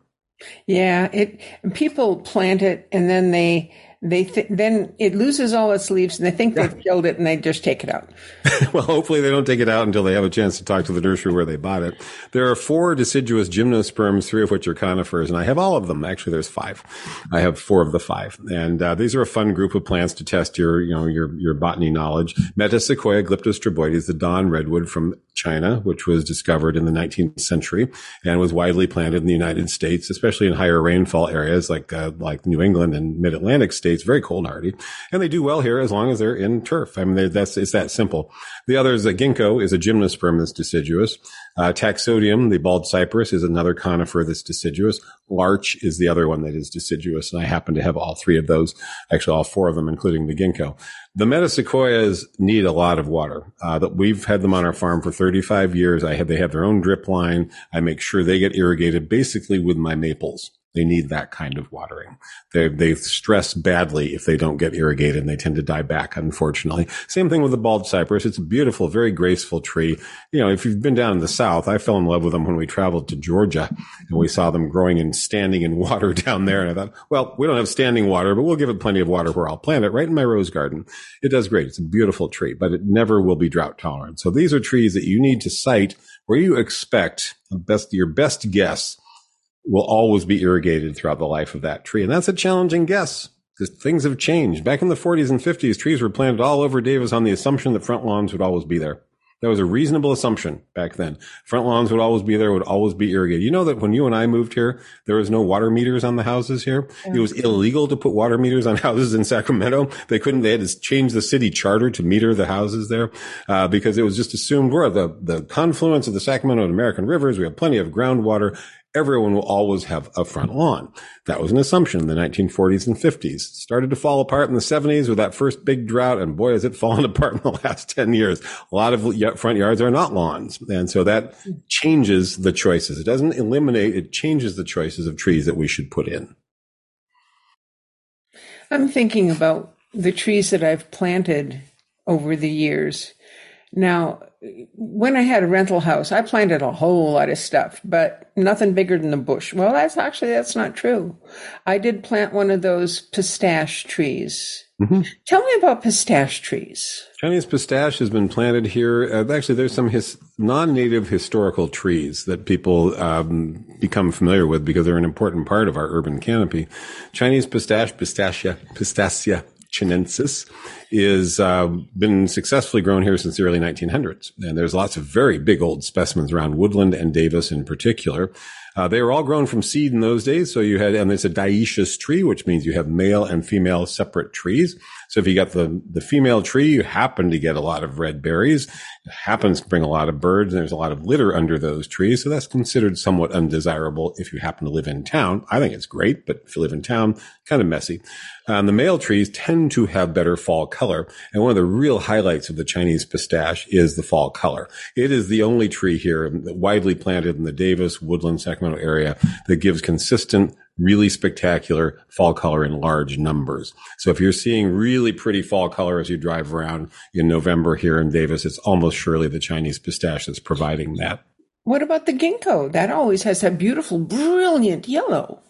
Yeah, it people plant it and then they they th- then it loses all its leaves and they think they've killed it and they just take it out. *laughs* well, hopefully they don't take it out until they have a chance to talk to the nursery where they bought it. There are four deciduous gymnosperms, three of which are conifers, and I have all of them. Actually, there's five. I have four of the five, and uh, these are a fun group of plants to test your you know your your botany knowledge. Metasequoia glyptostroboides, the dawn redwood from China, which was discovered in the 19th century and was widely planted in the United States, especially in higher rainfall areas like uh, like New England and Mid Atlantic states. It's very cold hardy, and they do well here as long as they're in turf. I mean, that's it's that simple. The other is a ginkgo is a gymnosperm that's deciduous. Uh, taxodium, the bald cypress, is another conifer that's deciduous. Larch is the other one that is deciduous, and I happen to have all three of those, actually all four of them, including the ginkgo. The metasequoias need a lot of water. Uh, that we've had them on our farm for 35 years. I have they have their own drip line. I make sure they get irrigated basically with my maples. They need that kind of watering. They, they stress badly if they don't get irrigated and they tend to die back, unfortunately. Same thing with the bald cypress. It's a beautiful, very graceful tree. You know, if you've been down in the South, I fell in love with them when we traveled to Georgia and we saw them growing and standing in *laughs* water down there. And I thought, well, we don't have standing water, but we'll give it plenty of water where I'll plant it right in my rose garden. It does great. It's a beautiful tree, but it never will be drought tolerant. So these are trees that you need to site where you expect uh, best, your best guess will always be irrigated throughout the life of that tree. And that's a challenging guess because things have changed. Back in the 40s and 50s, trees were planted all over Davis on the assumption that front lawns would always be there. That was a reasonable assumption back then. Front lawns would always be there, would always be irrigated. You know that when you and I moved here, there was no water meters on the houses here. It was illegal to put water meters on *laughs* houses in Sacramento. They couldn't, they had to change the city charter to meter the houses there, uh, because it was just assumed we're the, the confluence of the Sacramento and American rivers. We have plenty of groundwater everyone will always have a front lawn. That was an assumption in the 1940s and 50s. It started to fall apart in the 70s with that first big drought. And boy, has it *laughs* fallen apart in the last 10 years. A lot of front yards are not lawns. And so that changes the choices. It doesn't eliminate, it changes the choices of trees that we should put in. I'm thinking about the trees that I've planted over the years. Now, when I had a rental house, I planted a whole lot of stuff, but nothing bigger than a bush. Well, that's actually, that's not true. I did plant one of those pistache trees. Mm-hmm. Tell me about pistache trees. Chinese pistache has been planted here. Uh, actually, there's some his, non-native historical trees that people um, become familiar with because they're an important part of our urban canopy. Chinese pistache, pistachia, Pistacia chinensis is uh, been successfully grown here since the early 1900s. And there's lots of very big old specimens around Woodland and Davis in particular. Uh, they were all grown from seed in those days. So you had, and it's a dioecious tree, which means you have male and female separate trees. So if you got the, the female tree, you happen to get a lot of red berries. Happens to bring a lot of birds and there's a lot of litter under those trees. So that's considered somewhat undesirable if you happen to live in town. I think it's great, but if you live in town, kind of messy. Um, the male trees tend to have better fall color. And one of the real highlights of the Chinese pistache is the fall color. It is the only tree here widely planted in the Davis, Woodland, Sacramento area that gives consistent, really spectacular fall color in large numbers. So if you're seeing really pretty fall color as you drive around in November here in Davis, it's almost surely the Chinese pistache that's providing that. What about the ginkgo? That always has that beautiful, brilliant yellow.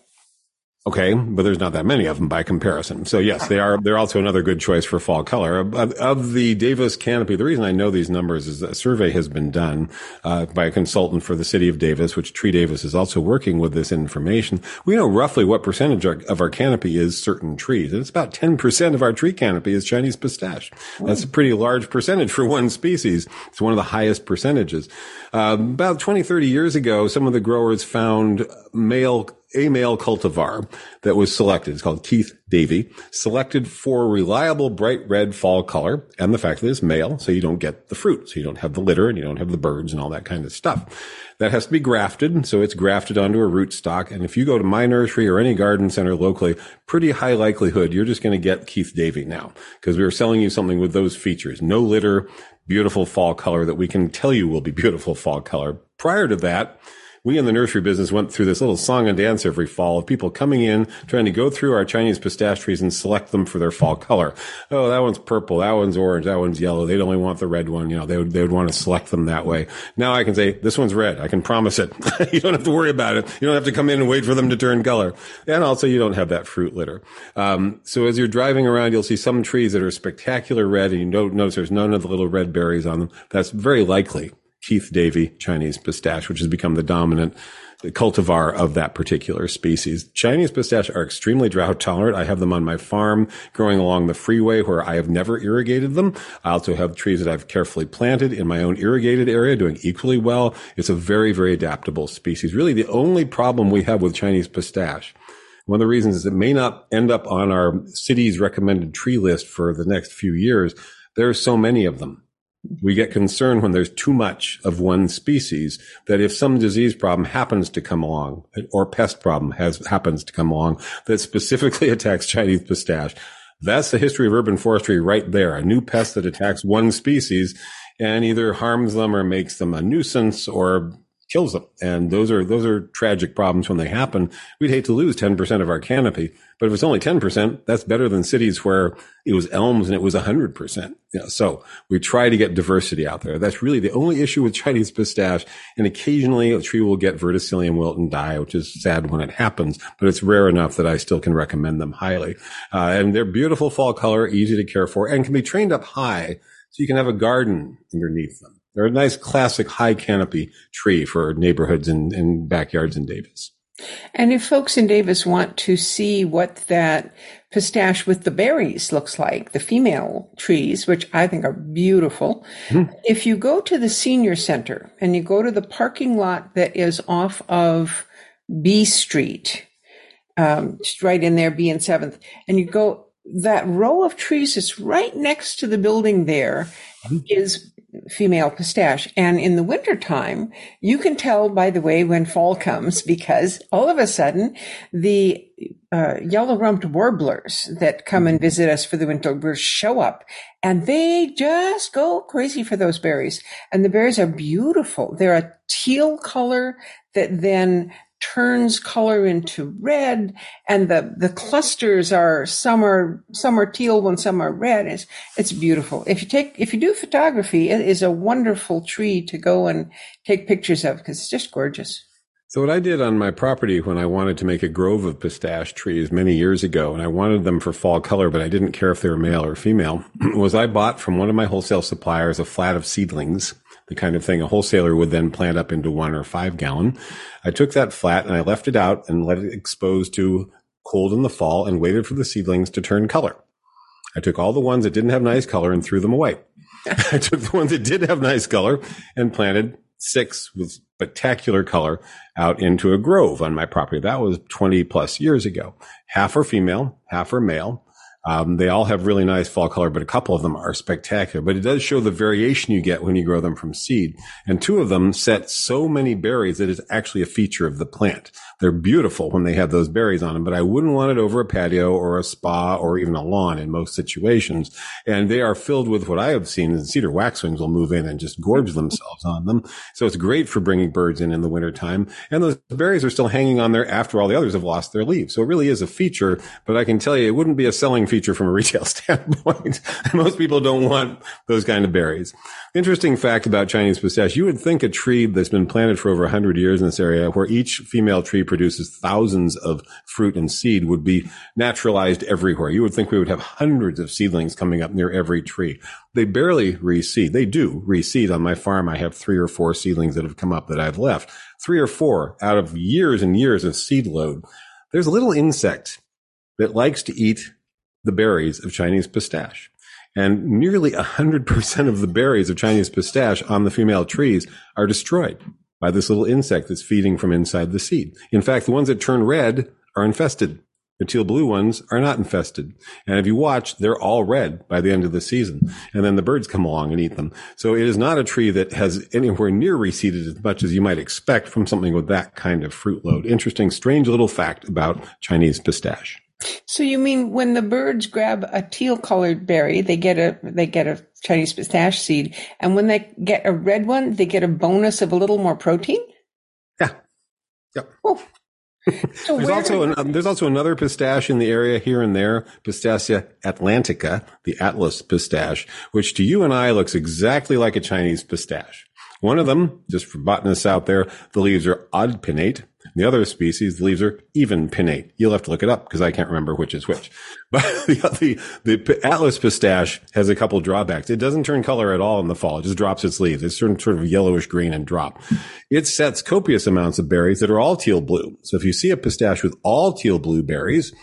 Okay, but there's not that many of them by comparison. So yes, they are. They're also another good choice for fall color of, of the Davis canopy. The reason I know these numbers is a survey has been done uh, by a consultant for the city of Davis, which Tree Davis is also working with this information. We know roughly what percentage of our canopy is certain trees, and it's about 10% of our tree canopy is Chinese pistache. That's a pretty large percentage for one species. It's one of the highest percentages. Uh, about 20, 30 years ago, some of the growers found male a male cultivar that was selected. It's called Keith Davey, selected for reliable bright red fall color and the fact that it's male, so you don't get the fruit, so you don't have the litter and you don't have the birds and all that kind of stuff. That has to be grafted, so it's grafted onto a rootstock. And if you go to my nursery or any garden center locally, pretty high likelihood you're just going to get Keith Davey now because we are selling you something with those features: no litter, beautiful fall color that we can tell you will be *laughs* beautiful fall color. Prior to that we in the nursery business went through this little song and dance every fall of people coming in, trying to go through our Chinese pistache trees and select them for their fall color. Oh, that one's purple. That one's orange. That one's yellow. They'd only want the red one. You know, they would, they would want to select them that way. Now I can say, this one's red. I can promise it. *laughs* you don't have to worry about it. You don't have to come in and wait for them to turn color. And also you don't have that fruit litter. Um, so as you're driving around, you'll see some trees that are spectacular red and you don't notice there's none of the little red berries on them. That's very likely Keith Davey Chinese pistache, which has become the dominant cultivar of that particular species. Chinese pistache are extremely drought tolerant. I have them on my farm growing along the freeway where I have never irrigated them. I also have trees that I've carefully planted in my own irrigated area doing equally well. It's a very, very adaptable species. Really the only problem we have with Chinese pistache one of the reasons is it may not end up on our city's recommended tree list for the next few years. There are so many of them we get concerned when there's too much of one species that if some disease problem happens to come along or pest problem has happens to come along that specifically *laughs* attacks Chinese pistache, that's the history of urban forestry right there. A new pest that attacks one species and either harms them or makes them a nuisance or kills them. And those are, those are tragic problems when they happen. We'd hate to lose 10% of our canopy, but if it's only 10%, that's better than cities where it was elms and it was 100%. You know, so we try to get diversity out there. That's really the only issue with *laughs* Chinese pistache. And occasionally a tree will get verticillium wilt and die, which is sad when it happens, but it's rare enough that I still can recommend them highly. Uh, and they're beautiful fall color, easy to care for, and can be trained up high so you can have a garden underneath them. They're a nice classic high canopy tree for neighborhoods and, and backyards in Davis. And if folks in Davis want to see what that pistache with the berries looks like, the female trees, which I think are beautiful, mm-hmm. if you go to the senior center and you go to the parking lot that is off of B Street, um, just right in there, B and Seventh, and you go that row of trees is right next to the building There mm-hmm. is female pistache. And in the wintertime, you can tell by the way when fall comes because all of a sudden the uh, yellow rumped warblers that come and visit us for the winter show up and they just go crazy for those berries. And the berries are beautiful. They're a teal color that then turns color into red and the, the clusters are, some are, some are teal and some are red. It's, it's beautiful. If you take, if you do photography, it is a wonderful tree to go and take pictures of because it's just gorgeous. So what I did on my property when I wanted to make a grove of pistache trees many years ago, and I wanted them for fall color, but I didn't care if they were male or female, *clears throat* was I bought from one of my wholesale suppliers a flat of seedlings, the kind of thing a wholesaler would then plant up into one or five gallon. I took that flat and I left it out and let it expose to cold in the fall and waited for the seedlings to turn color. I took all the ones that didn't have nice color and threw them away. *laughs* I took the ones that did have nice color and planted six with spectacular color out into a grove on my property. That was 20 plus years ago. Half are female, half are male. Um, they all have really nice fall color, but a couple of them are spectacular. But it does show the variation you get when you grow them from seed. And two of them set so many berries that it's actually a feature of the plant. They're beautiful when they have those berries on them, but I wouldn't want it over a patio or a spa or even a lawn in most situations. And they are filled with what I have seen is cedar waxwings will move in and just gorge themselves on them. So it's great for bringing birds in in the wintertime. And those berries are still hanging on there after all the others have lost their leaves. So it really is a feature, but I can tell you it wouldn't be a selling feature from a retail *laughs* standpoint. most people don't want those kind of berries. Interesting fact about Chinese pistache. You would think a tree that's been planted for over 100 years in this area where each female tree produces thousands of fruit and seed would be naturalized everywhere. You would think we would have hundreds of seedlings coming up near every tree. They barely reseed. They do reseed on my farm. I have three or four seedlings that have come up that I've left. Three or four out of years and years of seed load. There's a little insect that likes to eat the berries of Chinese pistache. And nearly 100% of the berries of Chinese pistache on the female trees are destroyed by this little insect that's feeding from inside the seed. In fact, the ones that turn red are infested. The teal blue ones are not infested. And if you watch, they're all red by the end of the season. And then the birds come along and eat them. So it is not a tree that has anywhere near reseeded as much as you might expect from something with that kind of fruit load. Interesting, strange little fact about Chinese pistache. So you mean when the birds grab a teal colored berry, they get a they get a Chinese pistache seed, and when they get a red one, they get a bonus of a little more protein? Yeah. Yep. Oh. So there's also an, um, there's also another pistache in the area here and there, Pistacia atlantica, the Atlas pistache, which to you and I looks exactly like a Chinese pistache. One of them, just for botanists out there, the leaves are odd pinnate. The other species, the leaves are even pinnate. You'll have to look it up because I can't remember which is which. *laughs* But the, the, the, Atlas pistache has a couple drawbacks. It doesn't turn color at all in the fall. It just drops its leaves. It's sort of, sort of yellowish green and drop. It sets copious amounts of berries that are all teal blue. So if you see a pistache with all teal blue berries,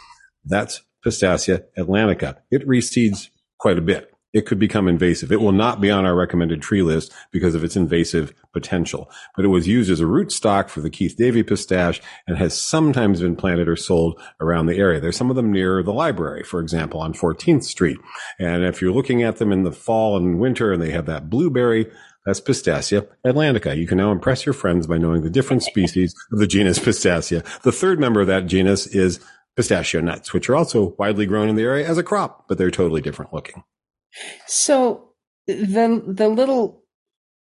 that's Pistacia atlantica. It reseeds quite a bit it could become invasive. It will not be on our recommended tree list because of its invasive potential, but it was used as a rootstock for the Keith Davey pistache and has sometimes been planted or sold around the area. There's some of them near the library, for example, on 14th Street. And if you're looking at them in the fall and winter and they have that blueberry, that's Pistacia atlantica. You can now impress your friends by knowing the different species of the genus Pistacia. The third member of that genus is pistachio nuts, which are also widely grown in the area as a crop, but they're totally different looking. So the the little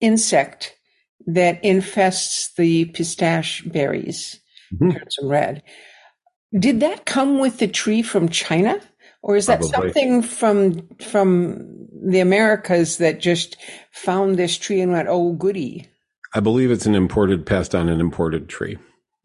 insect that infests the pistache berries mm-hmm. turns them red. Did that come with the tree from China? Or is that Probably. something from from the Americas that just found this tree and went, oh goody? I believe it's an imported pest on an imported tree.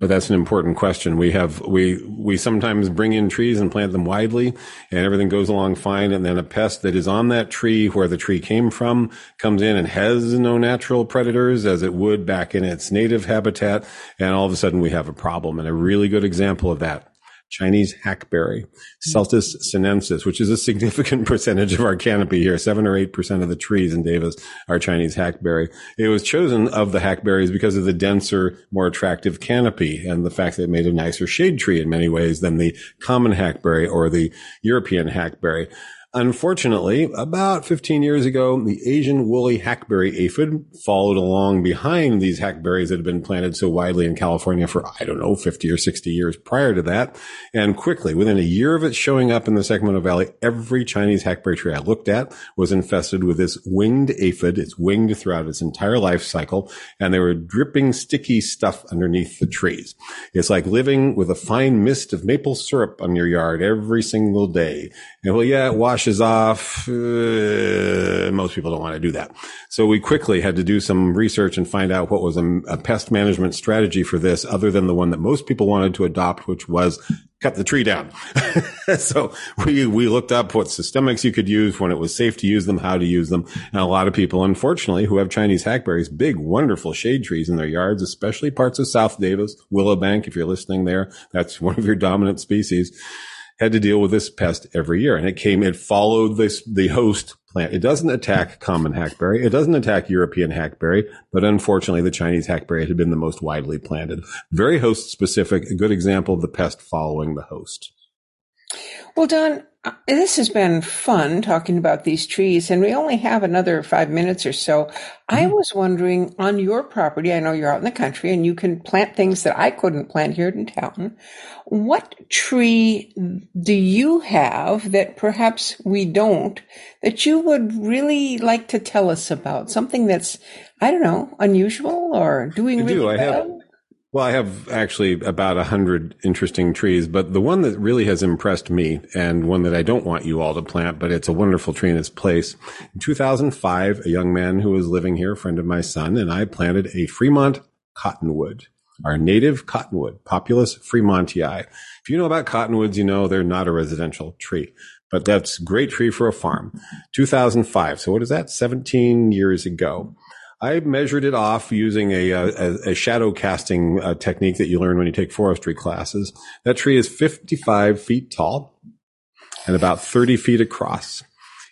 But that's an important question. We have, we, we sometimes bring in trees and plant them widely and everything goes along fine. And then a pest that is on that tree where the tree came from comes in and has no natural predators as it would back in its native habitat. And all of a sudden we have a problem. And a really good example of that Chinese hackberry, Celtis sinensis, which is a significant *laughs* percentage of our canopy here. Seven or eight percent of the trees in Davis are Chinese hackberry. It was chosen of the hackberries because of the denser, more attractive canopy and the fact that it made a nicer shade tree in many ways than the common hackberry or the European hackberry. Unfortunately, about 15 years ago, the Asian woolly hackberry aphid followed along behind these hackberries that had been planted so widely in California for, I don't know, 50 or 60 years prior to that. And quickly, within a year of it showing up in the Sacramento Valley, every Chinese hackberry tree I looked at was infested with this winged aphid. It's winged throughout its entire life cycle, and they were dripping sticky stuff underneath the trees. It's like living with a fine mist of maple syrup on your yard every single day. And well, yeah, it washes off. Uh, most people don't want to do that. So we quickly had to do some research and find out what was a, a pest management strategy for this other than the one that most people wanted to adopt, which was cut the tree down. *laughs* so we, we looked up what systemics you could use when it was safe to use them, how to use them. And a lot of people, unfortunately, who have Chinese hackberries, big, wonderful shade trees in their yards, especially parts of South Davis, Willowbank, if you're listening there, that's one of your dominant species had to deal with this pest every year. And it came, it followed this, the host plant. It doesn't attack common hackberry. It doesn't attack European hackberry, but unfortunately the Chinese hackberry had been the most widely planted. Very host specific, a good example of the pest following the host. Well, Don, this has been fun talking about these trees, and we only have another five minutes or so. Mm-hmm. I was wondering on your property, I know you're out in the country and you can plant things that I couldn't plant here in town. What tree do you have that perhaps we don't that you would really like to tell us about? Something that's, I don't know, unusual or doing I really do. I well? have well, I have actually about a hundred interesting trees, but the one that really has impressed me and one that I don't want you all to plant, but it's a wonderful tree in its place. In 2005, a young man who was living here, a friend of my son, and I planted a Fremont cottonwood, our native cottonwood, Populus fremontii. If you know about cottonwoods, you know they're not a residential tree, but that's great tree for a farm. 2005. So what is that? 17 years ago. I measured it off using a, a, a shadow casting uh, technique that you learn when you take forestry classes. That tree is 55 feet tall and about 30 feet across.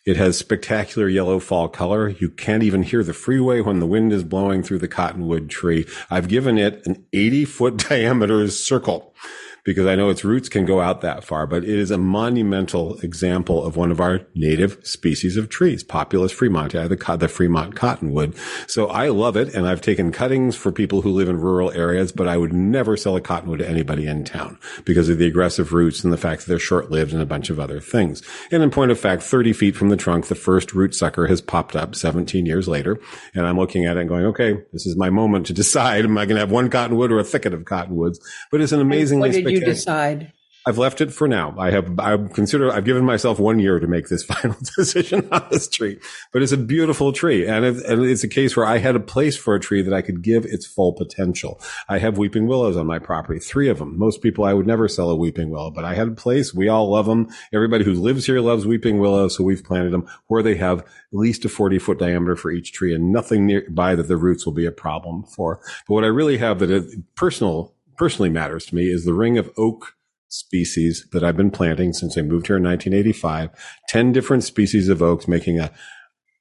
It has spectacular yellow fall color. You can't even hear the freeway when the wind is blowing through the cottonwood tree. I've given it an 80 foot *laughs* diameter circle because I know its roots can go out that far, but it is a monumental example of one of our native species of trees, Populus fremontii, the, the Fremont cottonwood. So I love it. And I've taken cuttings for people who live in rural areas, but I would never sell a cottonwood to anybody in town because of the aggressive roots and the fact that they're short lived and a bunch of other things. And in point of fact, 30 feet from the trunk, the first root sucker has popped up 17 years later. And I'm looking at it and going, okay, this is my moment to decide. Am I going to have one cottonwood or a thicket of cottonwoods? But it's an amazingly you decide? I've left it for now. I have, I consider, I've given myself one year to make this *laughs* final *laughs* decision on this tree, but it's a beautiful tree. And, it, and it's a case where I had a place for a tree that I could give its full potential. I have weeping willows on my property, three of them. Most people, I would never sell a weeping willow, but I had a place. We all love them. Everybody who lives here loves weeping willows. So we've planted them where they have at least a 40 foot diameter for each tree and nothing nearby that the roots will be a problem for. But what I really have that it personal, personally matters to me is the ring of oak species that I've been planting since I moved here in 1985. 10 different species of oaks making a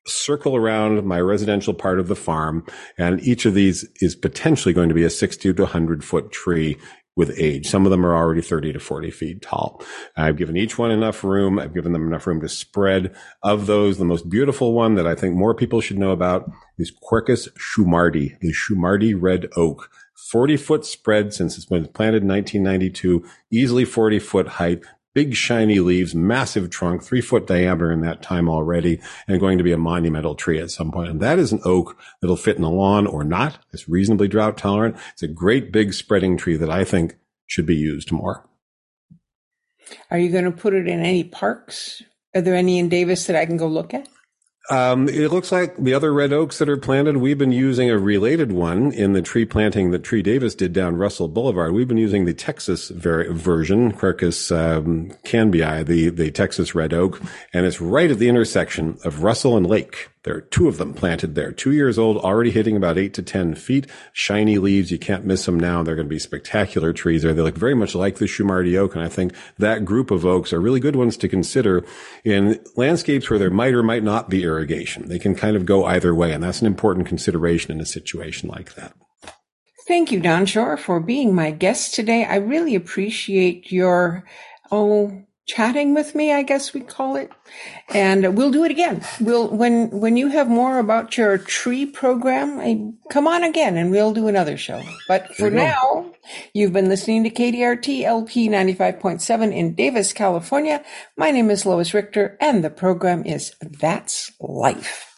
circle around my residential part of the farm. And each of these is potentially going to be a 60 to 100 foot tree with age. Some of them are already 30 to 40 feet tall. I've given each one enough room. I've given them enough room to spread. Of those, the most beautiful one that I think more people should know about is Quercus shumardii, the Shumardii red oak. 40 foot spread since it's been planted in 1992, easily 40 foot height, big shiny leaves, massive trunk, three foot diameter in that time already, and going to be a monumental tree at some point. And that is an oak that'll fit in a lawn or not. It's reasonably drought tolerant. It's a great big spreading tree that I think should be used more. Are you going to put it in any parks? Are there any in Davis that I can go look at? Um, it looks like the other red oaks that are planted, we've been using a related one in the tree planting that Tree Davis did down Russell Boulevard. We've been using the Texas ver- version, Quercus um, canbyi, the, the Texas red oak, and it's right at the intersection of Russell and Lake. There are two of them planted there, two years old, already hitting about eight to 10 feet, shiny leaves. You can't miss them now. They're going to be spectacular trees there. They look very much like the Shumardii oak. And I think that group of oaks are really good ones to consider in landscapes where there might or might not be irrigation. They can kind of go either way. And that's an important consideration in a situation like that. Thank you, Don Shor, for being my guest today. I really appreciate your, oh, chatting with me, I guess we call it. And we'll do it again. We'll, when, when you have more about your tree program, I, come on again and we'll do another show. But for now, you've been listening to KDRT LP 95.7 in Davis, California. My name is Lois Richter and the program is That's Life.